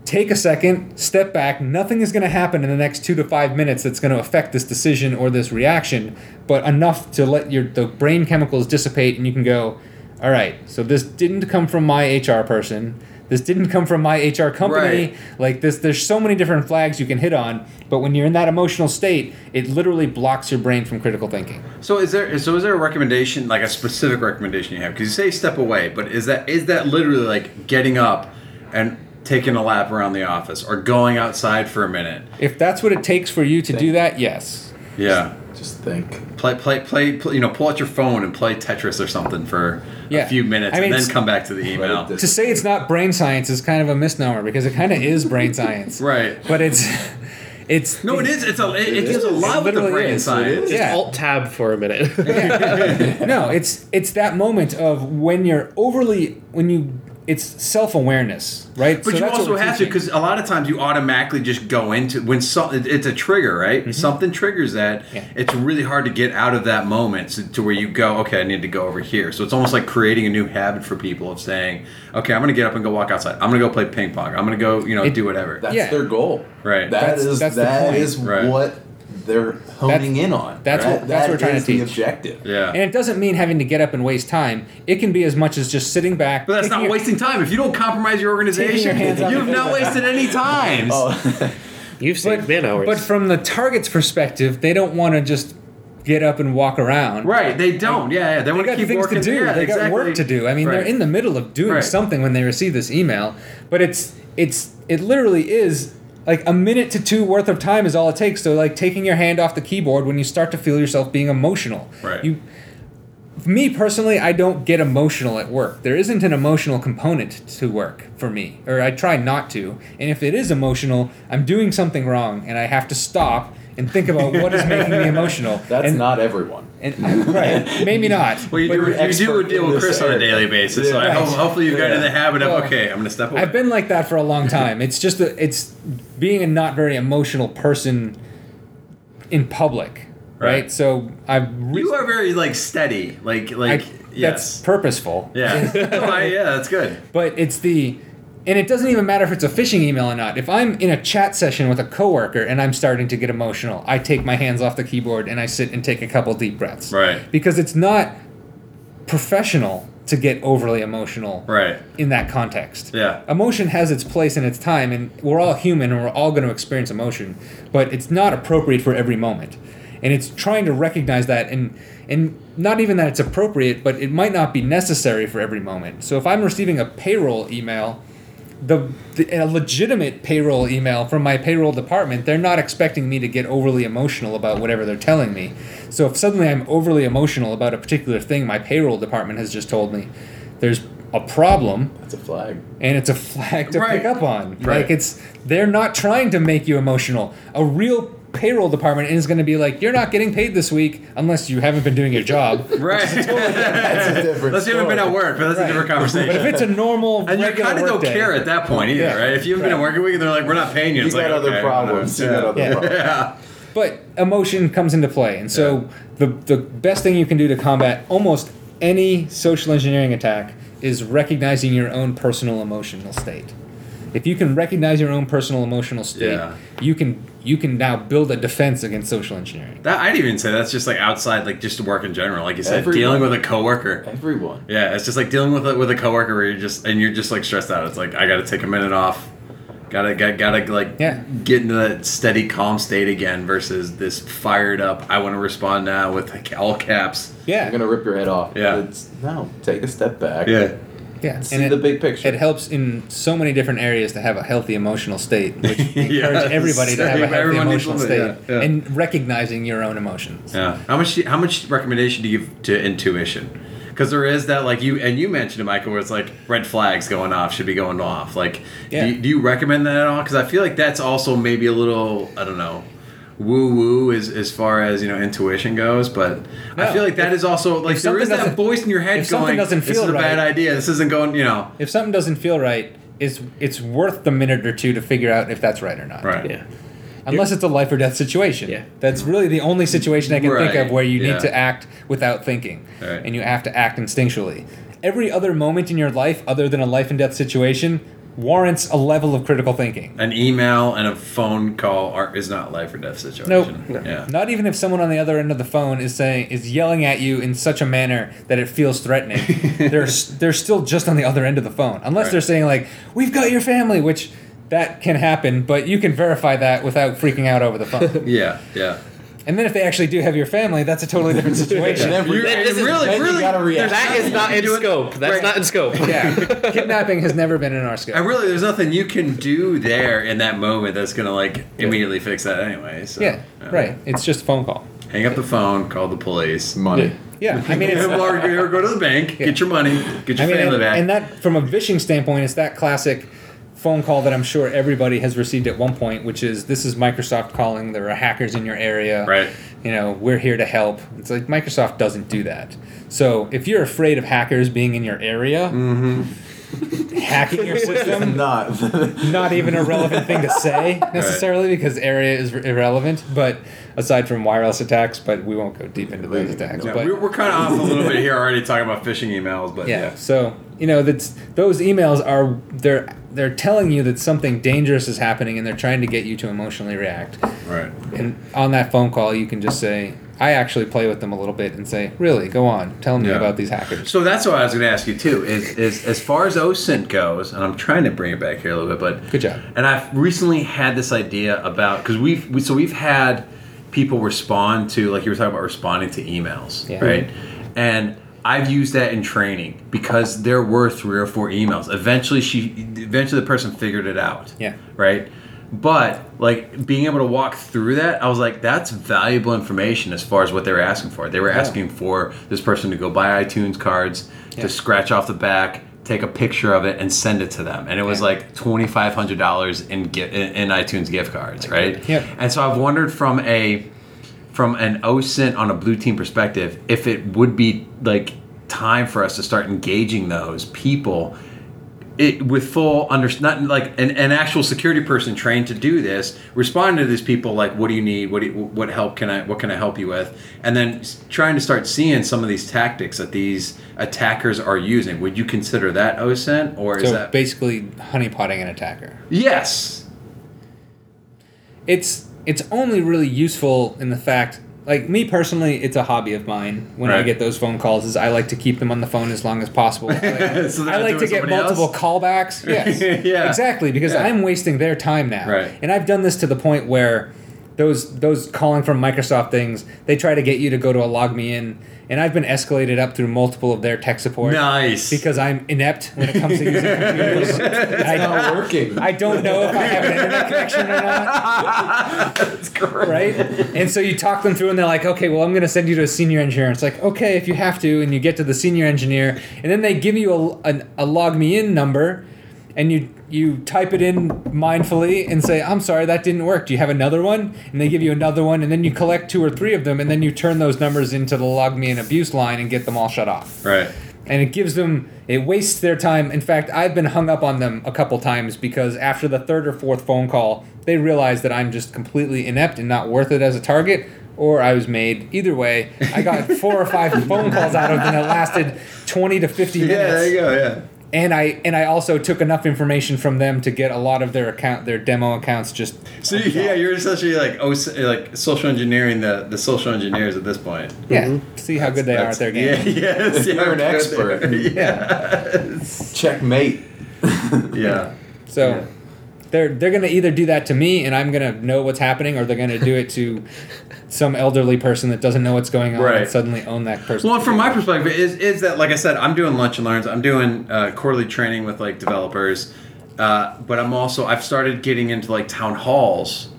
take a second, step back. Nothing is to happen in the next two to five minutes that's to affect this decision or this reaction, but enough to let your the brain chemicals dissipate, and you can go, all right. So this didn't come from my HR person. This didn't come from my HR company. Right. Like this, there's so many different flags you can hit on. But when you're in that emotional state, it literally blocks your brain from critical thinking. So is there so is there a recommendation like a specific recommendation you have? Because you say step away, but is that is that literally like getting up and taking a lap around the office or going outside for a minute? If that's what it takes for you to do that, yes. Yeah. Just think. Play, play, play, play, you know, pull out your phone and play Tetris or something for Yeah. a few minutes I mean, and then come back to the email. Right, To say it's not brain science is kind of a misnomer because it kind of is brain science. Right. But it's it's No, it is. It's a. It, it deals a lot It with the brain is. science. Just Yeah. alt tab for a minute. no, it's it's that moment of when you're overly when you it's self awareness, right? But So you that's also have to because a lot of times you automatically just go into when so, it- it's a trigger, right? Something triggers that. Mm-hmm. Yeah. It's really hard to get out of that moment to, to where you go, okay, I need to go over here. So it's almost like creating a new habit for people of saying, okay, I'm going to get up and go walk outside. I'm going to go play ping pong. I'm going to go, you know, It- do whatever. That's Yeah. their goal. Right. That That's- is that's the point. is Right. what they're honing in on. that's right? what- that's what we're That trying to is the objective. yeah. and it doesn't mean having to get up and waste time. It can be as much as just sitting back. but that's not your- wasting time. If you don't compromise your organization, hands you've not wasted any time. Oh, You've saved man hours. But from the target's perspective, they don't want to just get up and walk around. Right, they don't. Yeah, yeah. They They want to got keep things working. to do. Yeah, they got work to do. I mean, they're in the middle of doing Right. something when they receive this email, but it's it's it literally is like a minute to two worth of time is all it takes. So like taking your hand off the keyboard when you start to feel yourself being emotional. Right. You me personally, I don't get emotional at work. There isn't an emotional component to work for me, or I try not to. And if it is emotional, I'm doing something wrong, and I have to stop and think about what is making me emotional. That's and, not everyone. and, right. Maybe not. Well, you do, you do expert deal with this Chris on a daily basis, so I hope, hopefully you've gotten in the habit of Well, okay, I'm going to step away. I've been like that for a long time. It's just that it's being a not very emotional person in public, right? Right. So I've re- you are very like steady, like like I- that's yes, purposeful. yeah, Oh, I- yeah, that's good. But it's the and it doesn't even matter if it's a phishing email or not. If I'm in a chat session with a coworker and I'm starting to get emotional, I take my hands off the keyboard and I sit and take a couple deep breaths. Right. Because it's not professional to get overly emotional Right. in that context. Yeah. Emotion has its place and its time, and we're all human and we're all going to experience emotion, but it's not appropriate for every moment. And it's trying to recognize that and and not even that it's appropriate, but it might not be necessary for every moment. So if I'm receiving a payroll email, the, the a legitimate payroll email from my payroll department, they're not expecting me to get overly emotional about whatever they're telling me. So if suddenly I'm overly emotional about a particular thing my payroll department has just told me, there's a problem That's a flag. and it's a flag to Right. pick up on. Right. Like it's they're not trying to make you emotional. A real payroll department is going to be like, you're not getting paid this week unless you haven't been doing your job. Right. That's a different Unless you haven't been at work, but that's a different conversation. But if it's a normal, and you kind of don't workday- care at that point either, Yeah. right? If you haven't been at Right. work a week, and they're like, "We're not paying you." You It's got like, other okay, problems. You yeah. got other Yeah. problems. Yeah. But emotion comes into play, and so the the best thing you can do to combat almost any social engineering attack is recognizing your own personal emotional state. If you can recognize your own personal emotional state, Yeah. you can you can now build a defense against social engineering. That I'd even say that's just like outside, like just work in general. Like you said, Everyone. dealing with a coworker. Everyone. Yeah, it's just like dealing with a, with a coworker where you're just and you're just like stressed out. It's like I got to take a minute off. Gotta got, gotta like Yeah. get into that steady, calm state again versus this fired up. I want to respond now with like, all caps. Yeah, I'm gonna rip your head off. Yeah. It's, no, take a step back. Yeah, yeah, See and it, the big picture. it helps in so many different areas to have a healthy emotional state, which encourage Yes. everybody to have a healthy Everyone emotional state yeah, yeah. and recognizing your own emotions. yeah. How much? How much recommendation do you give to intuition? Because there is that, like you and you mentioned it, Michael, where it's like red flags going off should be going off. Like, Yeah. do, you, do you recommend that at all? Because I feel like that's also maybe a little, I don't know, woo woo as as far as you know intuition goes. But I feel like that If- is also like if there something is that voice in your head if something going, doesn't "This feel is a bad idea. This isn't going." You know, If something doesn't feel right, it's it's worth the minute or two to figure out if that's right or not. right? Yeah. Unless it's a life or death situation. Yeah. That's really the only situation I can think of where you yeah. need to act without thinking. Right. And you have to act instinctually. Every other moment in your life, other than a life and death situation, warrants a level of critical thinking. An email and a phone call are, is not life or death situation. Nope. Yeah. Not even if someone on the other end of the phone is saying is yelling at you in such a manner that it feels threatening. they're they're still just on the other end of the phone, unless Right. they're saying like, "We've got your family," which that can happen, but you can verify that without freaking out over the phone. Yeah. Yeah. And then if they actually do have your family, that's a totally different situation. Every- You're- That- this is- really, then really, gotta react. That is not in you do it- scope. That's Right. not in scope. yeah, kidnapping has never been in our scope. And really, there's nothing you can do there in that moment that's gonna like immediately fix that anyway. So, yeah, uh, right. It's just a phone call. Hang up the phone, call the police. Money. Yeah, I mean, it's, or, or go to the bank, get your money, get your I mean, family and, back. and that from a phishing standpoint, it's that classic phone call that I'm sure everybody has received at one point, which is this is Microsoft calling. There are hackers in your area. Right. You know, we're here to help. It's like Microsoft doesn't do that. So if you're afraid of hackers being in your area, mm-hmm. Hacking your system, Not. not even a relevant thing to say necessarily because area is irrelevant. But aside from wireless attacks, but we won't go deep into those attacks. Yeah, but we're, we're kind of off a little bit here already talking about phishing emails, but yeah. yeah. So you know that's those emails are they're they're telling you that something dangerous is happening and they're trying to get you to emotionally react. Right. And on that phone call, you can just say, I actually play with them a little bit and say, really, go on, tell me Yeah. about these hackers. So that's what I was going to ask you too. Is, is as far as OSINT goes, and I'm trying to bring it back here a little bit, but Good job. And I've recently had this idea about because we've we, so we've had people respond to like you were talking about responding to emails, Yeah. right? And I've used that in training because there were three or four emails. Eventually, she eventually the person figured it out. Yeah. Right. But like being able to walk through that, I was like, that's valuable information as far as what they were asking for. They were asking for this person to go buy iTunes cards, Yeah. to scratch off the back, take a picture of it and send it to them, and it was Yeah. like twenty five hundred dollars in, in iTunes gift cards, right? Yep. And so I've wondered from a from an OSINT on a blue team perspective if it would be like time for us to start engaging those people it, with full under not like an, an actual security person trained to do this responding to these people like what do you need? What do you, what help can i what can i help you with? And then trying to start seeing some of these tactics that these attackers are using. Would you consider that osint or is that basically, honeypotting an attacker. yes. It's it's only really useful in the fact, like me personally, it's a hobby of mine. When I get those phone calls, is I like to keep them on the phone as long as possible. I like, So I like to get somebody else? multiple callbacks. Yes, Yeah. exactly, because Yeah. I'm wasting their time now. Right. And I've done this to the point where those those calling from Microsoft things, they try to get you to go to a LogMeIn, and I've been escalated up through multiple of their tech support. nice Because I'm inept when it comes to using computers. I, not working. I don't know if I have an internet connection or not. that's great right? And so you talk them through, and they're like, "Okay, well, I'm going to send you to a senior engineer." It's like, "Okay, if you have to," and you get to the senior engineer, and then they give you a, a, a LogMeIn number, and you you type it in mindfully and say, "I'm sorry, that didn't work. Do you have another one?" And they give you another one, and then you collect two or three of them, and then you turn those numbers into the LogMeIn abuse line and get them all shut off. Right. And it gives them it wastes their time. In fact i've been hung up on them a couple times because after the third or fourth phone call they realize that i'm just completely inept and not worth it as a target or i was made. Either way i got four or five phone calls out of them that lasted 20 to 50 minutes yeah there you go yeah and i and i also took enough information from them to get a lot of their account their demo accounts just So yeah, you're essentially like oh, like social engineering the the social engineers at this point. yeah see how good they are at their game Yeah, yes, You're an yeah, expert. Yeah, Checkmate. yeah. So Yeah. They're they're gonna either do that to me and I'm gonna know what's happening, or they're gonna do it to some elderly person that doesn't know what's going on Right. and suddenly own that person. Well, from my perspective, is is that like I said, I'm doing lunch and learns. I'm doing uh, quarterly training with like developers, uh, but I'm also I've started getting into like town halls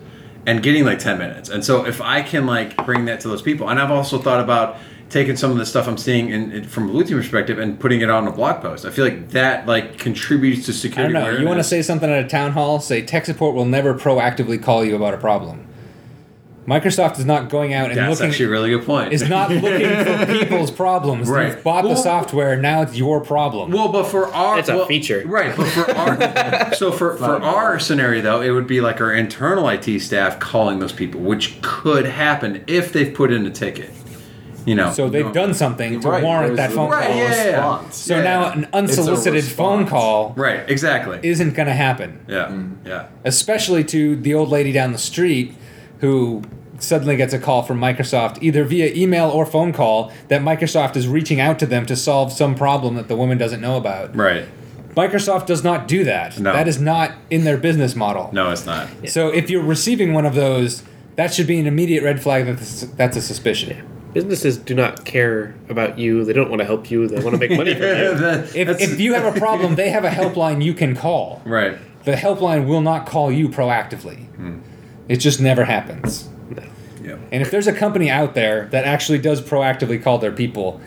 and getting like 10 minutes. And so if I can like bring that to those people, and I've also thought about taking some of the stuff I'm seeing in, in, from a blue team perspective and putting it on a blog post. I feel like that like contributes to I security. don't know. You want to say something at a town hall? Say tech support will never proactively call you about a problem. Microsoft is not going out and That's looking. actually a really good point. is not looking for people's problems. Right. They've bought Well- the software. Now it's your problem. Well, but for our It's a well, feature. right? But for our so for for our scenario though, it would be like our internal IT staff calling those people, which could happen if they've put in a ticket. You know, so they've done something to Right, warrant there's that a phone Right, call. yeah, yeah, yeah. response. So Yeah. now an unsolicited phone call right, exactly. isn't going to happen. yeah, mm-hmm. yeah. especially to the old lady down the street who suddenly gets a call from Microsoft, either via email or phone call, that Microsoft is reaching out to them to solve some problem that the woman doesn't know about. Right. Microsoft does not do that. No. That is not in their business model. No, it's not. So if you're receiving one of those, that should be an immediate red flag that this, that's a suspicion. Businesses do not care about you. They don't want to help you. They want to make money from you. That- If, if you have a problem, they have a helpline you can call. right. The helpline will not call you proactively. Hmm. It just never happens. Yeah. And if there's a company out there that actually does proactively call their people,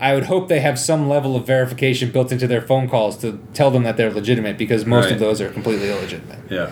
I would hope they have some level of verification built into their phone calls to tell them that they're legitimate because most Right. of those are completely illegitimate. Yeah.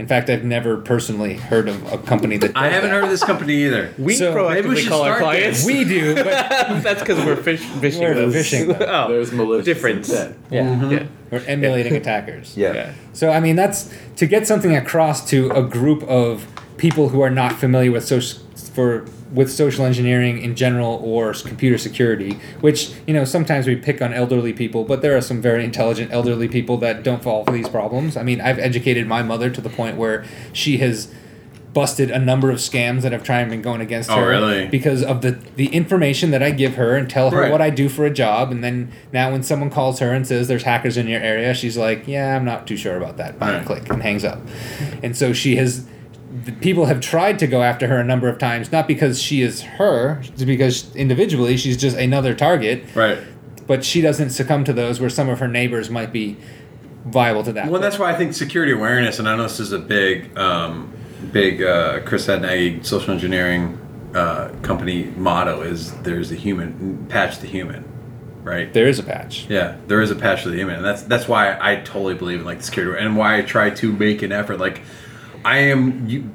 In fact, I've never personally heard of a company that I haven't that. heard of this company either. We So, maybe we should call our start clients. We do, but That's because we're phish, phishing. We're those. phishing them. oh, There's malicious difference. intent. yeah, mm-hmm. Yeah. we're emulating attackers. Yeah. Yeah. So I mean, that's to get something across to a group of people who are not familiar with social for with social engineering in general or computer security. Which you know sometimes we pick on elderly people, but there are some very intelligent elderly people that don't fall for these problems. I mean, I've educated my mother to the point where she has busted a number of scams that have tried and been going against Oh, her really? because of the the information that I give her and tell her Right. what I do for a job and then now when someone calls her and says there's hackers in your area she's like yeah I'm not too sure about that and Right. click and hangs up and so she has people have tried to go after her a number of times not because she is her because individually she's just another target Right. but she doesn't succumb to those where some of her neighbors might be viable to that Well, that's why I think security awareness, and I know this is a big, um, big uh, Chris Hadnagy social engineering uh, company motto is there's a human, patch the human. right? There is a patch. Yeah, there is a patch to the human, and that's that's why I totally believe in like the security, and why I try to make an effort. Like, I am you,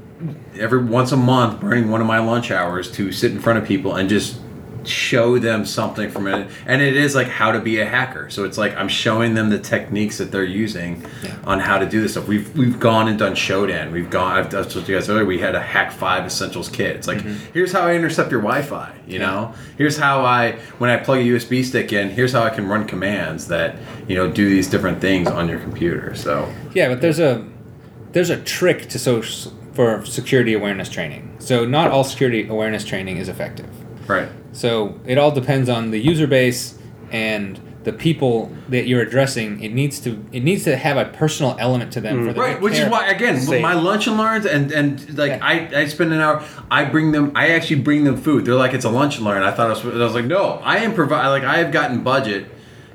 every once a month burning one of my lunch hours to sit in front of people and just show them something from it, and it is like how to be a hacker. So it's like I'm showing them the techniques that they're using on how to do this stuff. We've we've gone and done Shodan. We've gone. I've told you guys earlier. We had a Hak5 Essentials kit. It's like mm-hmm. here's how I intercept your Wi-Fi. You know, here's how I when I plug a USB stick in. Here's how I can run commands that you know do these different things on your computer. So Yeah, but there's a there's a trick to so for security awareness training. So not all security awareness training is effective. right. So it all depends on the user base and the people that you're addressing. It needs to it needs to have a personal element to them. Mm. For them Right, to which is why again Same. my lunch and learns and and like Yeah. I I spend an hour. I bring them. I actually bring them food. They're like it's a lunch and learn. I thought it was. I was like no. I am provide like I have gotten budget.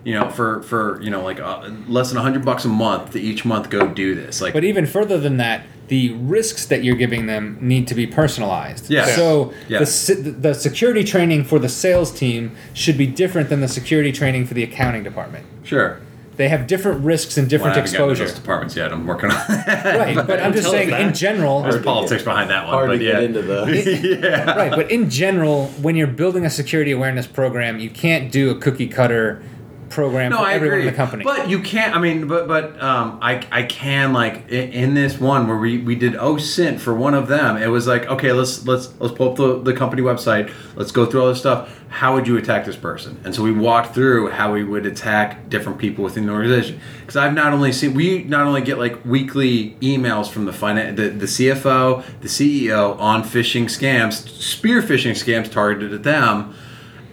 You know, for for you know like uh, less than hundred bucks a month to each month go do this. Like But even further than that, the risks that you're giving them need to be personalized. Yeah. So Yeah. the the security training for the sales team should be different than the security training for the accounting department. sure. They have different risks and Well, I different haven't gotten exposure. those departments yet. I'm working on that. Right, but I'm just saying that. in general. There's politics behind that one. Hard but to yeah. get into the. yeah. right, but in general, when you're building a security awareness program, you can't do a cookie cutter program No, for I everyone agree. in the company. But you can't. I mean, but but um, I I can like in, in this one where we we did OSINT for one of them. It was like okay, let's let's let's pull up the, the company website. Let's go through all this stuff. How would you attack this person? And so we walked through how we would attack different people within the organization. Because I've not only seen we not only get like weekly emails from the finance the, the CFO, the CEO on phishing scams, spear phishing scams targeted at them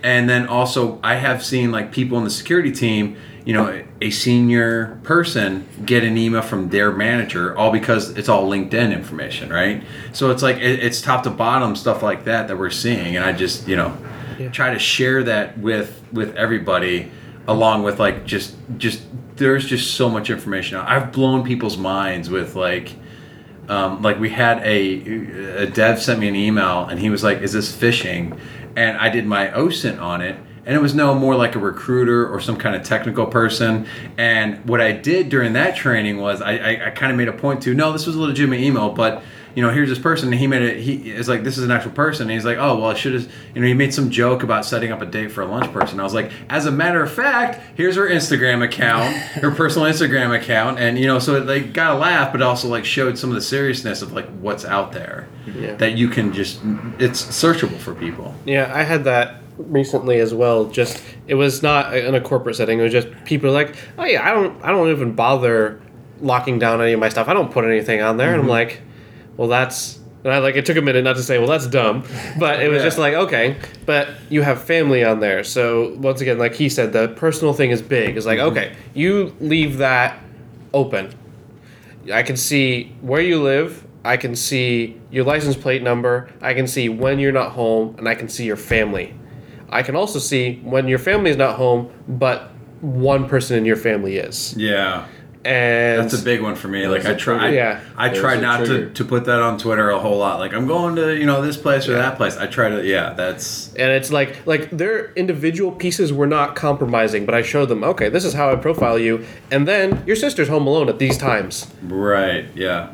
and then also i have seen like people in the security team you know a senior person get an email from their manager all because it's all linkedin information right? So it's like it, it's top to bottom stuff like that that we're seeing. And i just you know try to share that with with everybody along with like just just there's just so much information. I've blown people's minds with like um, like we had a, a dev sent me an email and he was like is this phishing and i did my osint on it and it was no more like a recruiter or some kind of technical person. And what i did during that training was i, I, I kind of made a point to no this was a legitimate email but you know here's this person and he made it he is like this is an actual person and he's like oh well i should have you know he made some joke about setting up a date for a lunch person i was like as a matter of fact here's her instagram account her personal instagram account and you know so it like got a laugh but also like showed some of the seriousness of like what's out there Yeah. that you can just it's searchable for people Yeah, I had that recently as well. Just it was not in a corporate setting. It was just people like, oh yeah, I don't, I don't even bother locking down any of my stuff. I don't put anything on there, and I'm mm-hmm. like, well, that's. And I like it took a minute not to say, well, that's dumb, but it was Yeah. just like, okay, but you have family on there, so once again, like he said, the personal thing is big. It's like, mm-hmm. okay, you leave that open. I can see where you live. I can see your license plate number. I can see when you're not home, and I can see your family. I can also see when your family is not home, but one person in your family is. yeah And that's a big one for me like I i a try. Yeah. i There's try not to, trigger. to put that on twitter a whole lot like i'm going to you know this place or Yeah. that place i try to yeah that's and it's like like their individual pieces were not compromising, but I showed them, okay, this is how I profile you, and then your sister's home alone at these times. right yeah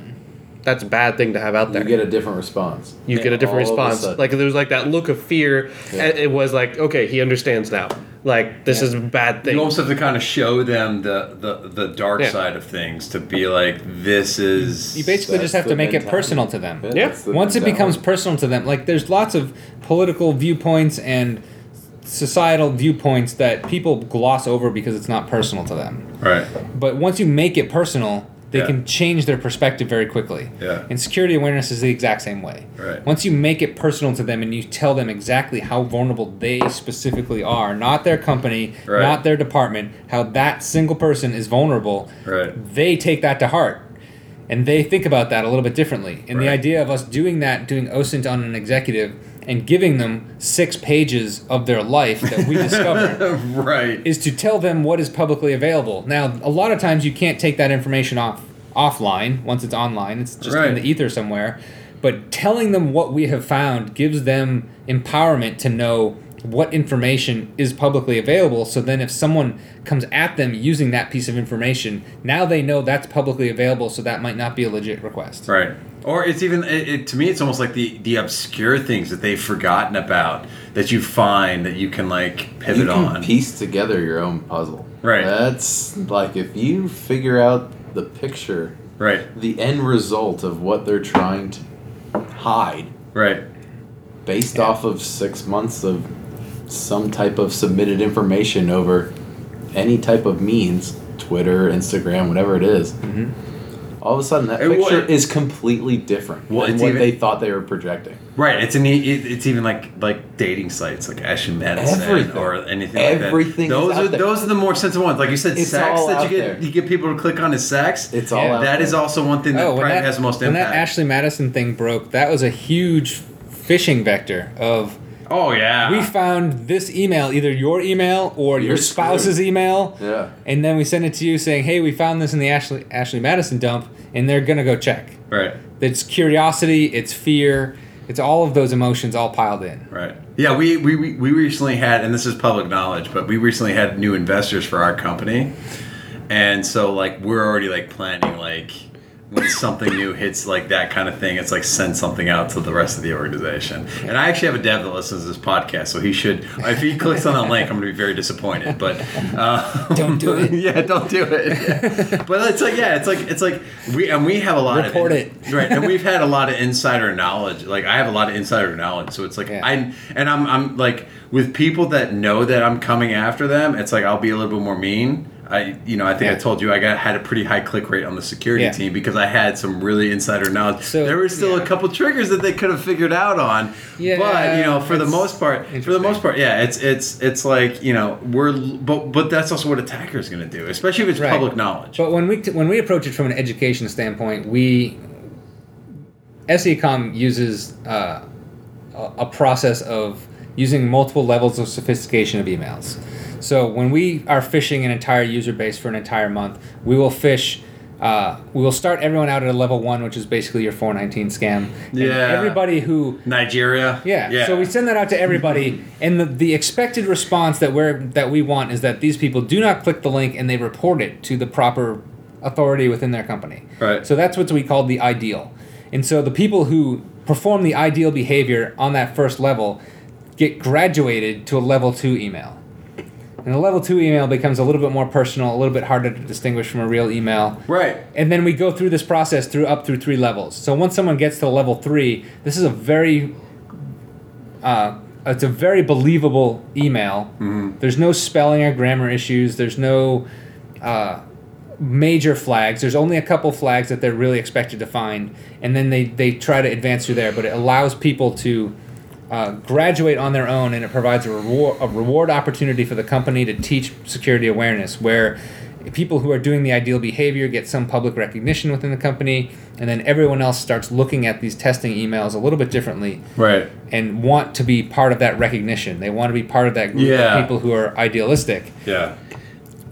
That's a bad thing to have out there. You get a different response. you get a different All of a response. Like there was like that look of fear, Yeah. and it was like, okay, he understands now. Like this is a bad thing. You almost have to kind of show them the the, the dark Yeah. side of things to be like, this is. you basically just have to make it personal to them. Yeah. that's the Once it becomes personal to them, like there's lots of political viewpoints and societal viewpoints that people gloss over because it's not personal to them. right. But once you make it personal, they Yeah. can change their perspective very quickly. Yeah. And security awareness is the exact same way. Right. Once you make it personal to them and you tell them exactly how vulnerable they specifically are, not their company, Right. not their department, how that single person is vulnerable, Right. they take that to heart. And they think about that a little bit differently. And the idea of us doing that, doing OSINT on an executive, and giving them six pages of their life that we discovered right. is to tell them what is publicly available. Now, a lot of times you can't take that information off offline once it's online. It's just Right. in the ether somewhere. But telling them what we have found gives them empowerment to know what information is publicly available. So then, if someone comes at them using that piece of information, now they know that's publicly available. So that might not be a legit request. Right. Or it's even it, it, to me, it's almost like the the obscure things that they've forgotten about that you find that you can like pivot you can on. piece together your own puzzle. Right. That's like if you figure out the picture, Right. the end result of what they're trying to hide, Right. based off of six months of some type of submitted information over any type of means, Twitter, Instagram, whatever it is, mm-hmm. All of a sudden, that It wa- picture is completely different Well, than what even- they thought they were projecting. Right. It's an e- it, it's even like like dating sites like Ashley Madison Everything. or anything Everything like that. Those out are there. those are the more sensitive ones. Like you said, It's sex all that you out get there. you get people to click on is sex. It's all Yeah. out That there. is also one thing that Oh, probably that, has the most when impact. that Ashley Madison thing broke, that was a huge phishing vector of oh yeah. we found this email, either your email or your You're spouse's screwed. email, Yeah. and then we send it to you saying, "Hey, we found this in the Ashley Ashley Madison dump," and they're gonna go check. right. It's curiosity, it's fear, it's all of those emotions all piled in. Right. Yeah, we, we, we we recently had, and this is public knowledge, but we recently had new investors for our company. And so, like, we're already, like, planning, like, when something new hits, like, that kind of thing, it's like send something out to the rest of the organization. And I actually have a dev that listens to this podcast, so he should, if he clicks on that link, I'm going to be very disappointed. But, uh, Don't do it. yeah, don't do it. Yeah. But it's like, yeah, it's like, it's like, we, and we have a lot Report of, it. right. And we've had a lot of insider knowledge. Like, I have a lot of insider knowledge. So it's like, Yeah. I, and I'm, I'm like with people that know that I'm coming after them. It's like I'll be a little bit more mean. I, you know, I think I told you I got had a pretty high click rate on the security Yeah. team because I had some really insider knowledge. So, there were still yeah. a couple triggers that they could have figured out on. Yeah, but you know, for the most part, for the most part, yeah, it's it's it's like you know we're but but that's also what attacker is going to do, especially if it's Right. public knowledge. But when we when we approach it from an education standpoint, we SECOM uses uh, a process of using multiple levels of sophistication of emails. So when we are phishing an entire user base for an entire month, we will phish. Uh, we will start everyone out at a level one, which is basically your 419 scam. And Yeah. everybody who Nigeria, yeah. yeah. So we send that out to everybody, and the, the expected response that we're that we want is that these people do not click the link and they report it to the proper authority within their company. Right. So that's what we call the ideal. And so the people who perform the ideal behavior on that first level get graduated to a level two email. And the level two email becomes a little bit more personal, a little bit harder to distinguish from a real email. right. And then we go through this process through up through three levels. So once someone gets to level three, this is a very uh, it's a very believable email. There's no spelling or grammar issues. There's no uh, major flags. There's only a couple flags that they're really expected to find, and then they they try to advance through there. But it allows people to uh, graduate on their own, and it provides a reward a reward opportunity for the company to teach security awareness, where people who are doing the ideal behavior get some public recognition within the company, and then everyone else starts looking at these testing emails a little bit differently Right. and want to be part of that recognition. They want to be part of that group Yeah. of people who are idealistic. Yeah.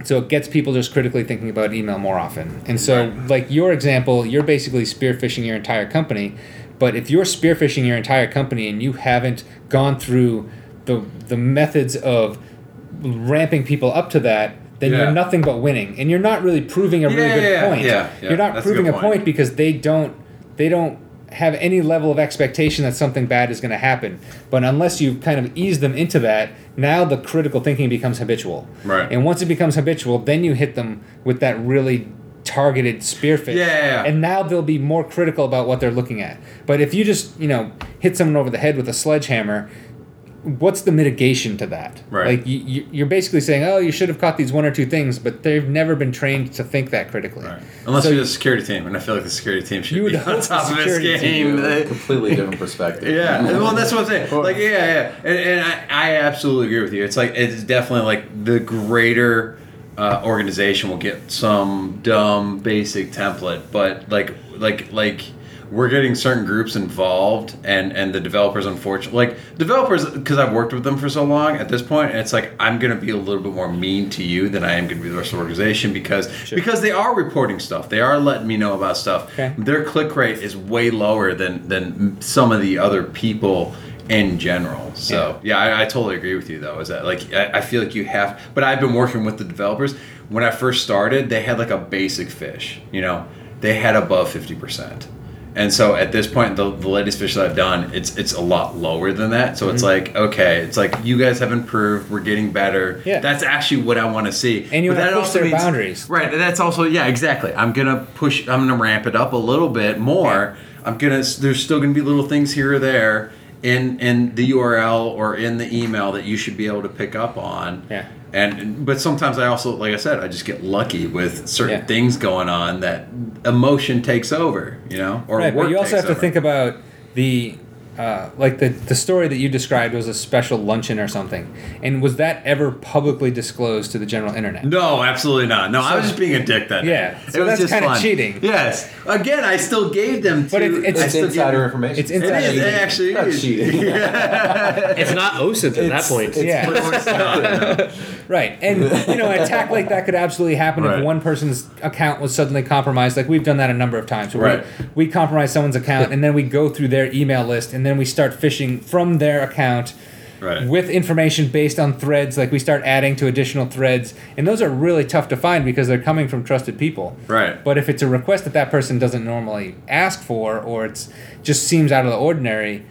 So it gets people just critically thinking about email more often. And so, like your example, you're basically spearphishing your entire company. But if you're spearphishing your entire company and you haven't gone through the the methods of ramping people up to that, then Yeah. you're nothing but winning, and you're not really proving a really good yeah, point. yeah, yeah. You're not That's proving good a point. point because they don't they don't have any level of expectation that something bad is going to happen. But unless you kind of ease them into that, now the critical thinking becomes habitual. Right. And once it becomes habitual, then you hit them with that really targeted spearphish. Yeah, yeah, yeah. And now they'll be more critical about what they're looking at. But if you just, you know, hit someone over the head with a sledgehammer, what's the mitigation to that? Right. Like you, you, you're basically saying, oh, you should have caught these one or two things, but they've never been trained to think that critically. Right. Unless So- you're the security team, and I feel like the security team should You would be hope on the top of this security team game. A completely different perspective. Yeah, well, that's what I'm saying. Like, yeah, yeah, and, and I, I absolutely agree with you. It's like it's definitely like the greater uh, organization will get some dumb basic template, but like, like, like we're getting certain groups involved, and and the developers, unfortunately, like developers, because I've worked with them for so long. At this point, it's like I'm gonna be a little bit more mean to you than I am gonna be the rest of the organization because because they are reporting stuff, they are letting me know about stuff. Okay. Their click rate is way lower than than some of the other people in general. So yeah, I, I totally agree with you though. Is that like I, I feel like you have, but I've been working with the developers. When I first started, they had like a basic phish. You know, they had above fifty percent. And so at this point, the, the latest phish that I've done, it's it's a lot lower than that. So it's mm-hmm. like okay, it's like you guys have improved. We're getting better. Yeah. that's actually what I want to see. And you that push also their boundaries. right? That's also yeah, exactly. I'm gonna push. I'm gonna ramp it up a little bit more. I'm gonna. There's still gonna be little things here or there in in the URL or in the email that you should be able to pick up on. Yeah. And but sometimes I also, like I said, I just get lucky with certain Yeah. things going on that emotion takes over, you know, or right, but you also have to over. think about the uh, like the the story that you described was a special luncheon or something, and was that ever publicly disclosed to the general internet? No, absolutely not. No, I was just being a dick that Yeah, day. so that's kinda cheating. Yes. Again, I still gave them. To, But it- it's- It's insider gave- information. It's insider is. It actually Not is. cheating. It's not OSINT at that point. Yeah. Right, and you know, an attack like that could absolutely happen Right. if one person's account was suddenly compromised. Like we've done that a number of times. Where Right. we, we compromise someone's account, and then we go through their email list, and then we start phishing from their account Right. with information based on threads. Like we start adding to additional threads, and those are really tough to find because they're coming from trusted people. Right. But if it's a request that that person doesn't normally ask for, or it's just seems out of the ordinary.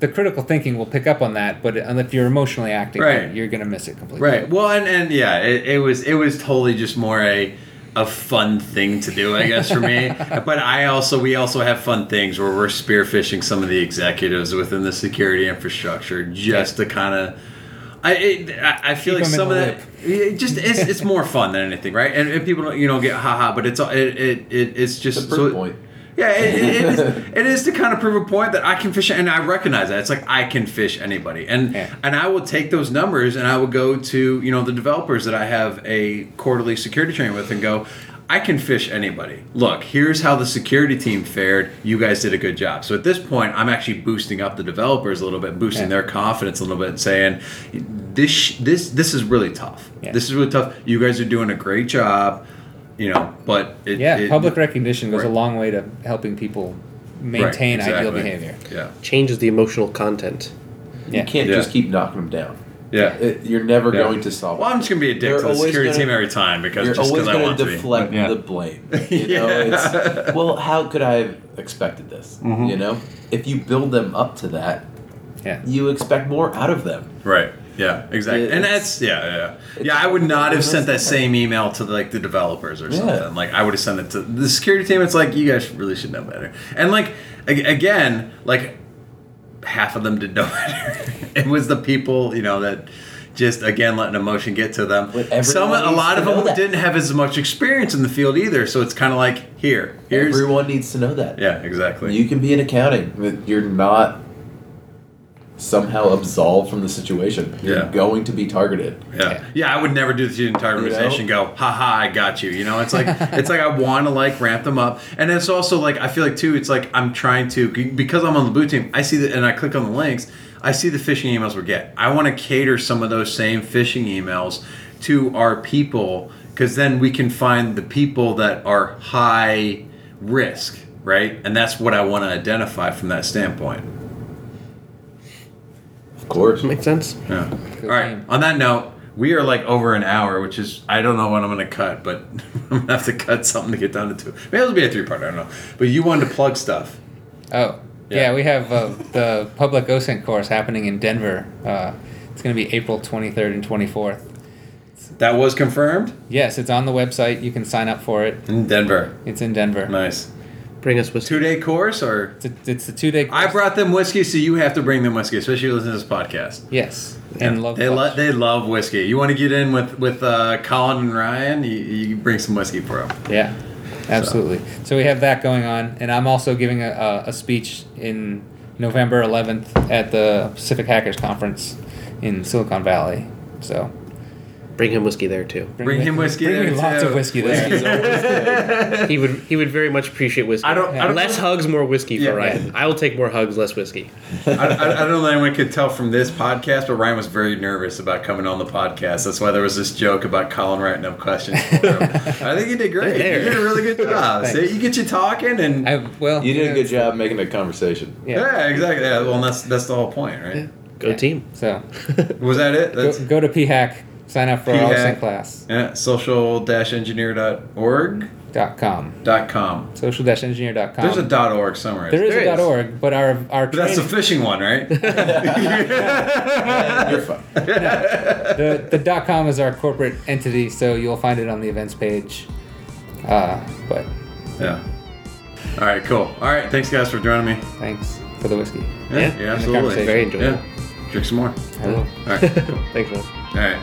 The critical thinking will pick up on that, but if you're emotionally acting, Right. you're going to miss it completely. Right. Well, and, and yeah, it, it was it was totally just more a a fun thing to do, I guess, for me. but I also we also have fun things where we're spearphishing some of the executives within the security infrastructure just to kind of. I, it, I I feel Keep like some of that it just it's, it's more fun than anything, right? And, and people don't you know get haha, but it's it it, it it's just It's proof so- point. Yeah, it, it, is, it is to kind of prove a point that I can phish, and I recognize that it's like I can phish anybody, and Yeah. and I will take those numbers and I will go to you know the developers that I have a quarterly security training with and go. I can phish anybody. Look, here's how the security team fared. You guys did a good job. So at this point, I'm actually boosting up the developers a little bit, boosting Yeah. their confidence a little bit, and saying, "This, this, this is really tough. Yeah. This is really tough. You guys are doing a great job, you know." But it, Yeah, it- public recognition goes Right. a long way to helping people Right, maintain ideal behavior. Yeah, Changes the emotional content. Yeah. You can't Yeah. just keep knocking them down. yeah. It, you're never Yeah. going to solve Well, it. I'm just gonna be a dick You're to the security gonna- team every time because You're just always I going want to to be. deflect Yeah. the blame. You know, Yeah. it's well, how could I have expected this? Mm-hmm. You know, if you build them up to that, Yeah. you expect more out of them. Right. Yeah. Exactly. and that's yeah, yeah, yeah. I would not have sent that same email to like the developers or Yeah. something. Like I would have sent it to the security team. It's like you guys really should know better. And like ag- again, like half of them did know better. it was the people you know that. Just again, letting emotion get to them. Some, a lot of them didn't have as much experience in the field either. So it's kind of like here, here's Everyone needs to know that. yeah, exactly. You can be in accounting, but you're not somehow absolved from the situation. You're Yeah. going to be targeted. Yeah. yeah, I would never do the entire You know? Go, haha, I got you. You know, it's like it's like I want to like ramp them up, and it's also like I feel like too. It's like I'm trying to because I'm on the boot team. I see that, and I click on the links. I see the phishing emails we get. I want to cater some of those same phishing emails to our people because then we can find the people that are high risk, right? And that's what I want to identify from that standpoint. Of course. Makes sense. Yeah. Good All right. game. On that note, we are like over an hour, which is I don't know when I'm going to cut, but I'm gonna have to cut something to get down to two. Maybe it'll be a three part. I don't know. But you wanted to plug stuff. Oh, Yeah. yeah. we have uh, the public OSINT course happening in Denver. Uh, it's going to be April 23rd and 24th. That was confirmed Yes, it's on the website. You can sign up for it. in Denver. It's in Denver. Nice. Bring us whiskey. Two day course, or It's a, it's a two day course. I brought them whiskey, so you have to bring them whiskey, especially listen to this podcast. Yes, and love. they love they love whiskey. You want to get in with with uh, Colin and Ryan? You, you bring some whiskey for them. Yeah, absolutely. So. we have that going on, and I'm also giving a, a, a speech in November 11th at the Pacific Hackers Conference in Silicon Valley. So Bring him whiskey there too. Bring him whiskey Bring me lots too. of whiskey there. He would he would very much appreciate whiskey. I don't- I don't less know- hugs, more whiskey for Yeah. Ryan. I will take more hugs, less whiskey. I, I, I don't know if anyone could tell from this podcast, but Ryan was very nervous about coming on the podcast. That's why there was this joke about Colin writing up questions for him. I think you did great. You did a really good job. See, you get you talking, and I, well, You did yeah, a good job making a conversation. Yeah. yeah, exactly. Yeah, well, and that's that's the whole point, right? Go team. So Was that it? go, That's go to PHAC, sign up for our PHAC. Class. yeah, social-engineer.org Dot com. dot com. Social-engineer.com. There's a dot org somewhere. there is There a dot org, but our our but that's the training- phishing one, right? You're fine. the the dot com is our corporate entity, so you'll find it on the events page. Uh, but yeah. All right, cool. All right, thanks guys for joining me. thanks for the whiskey. Yeah, Yeah. yeah absolutely. conversation. Very enjoyable. Yeah. Drink some more. I will. All right, cool. Thanks, man. All right.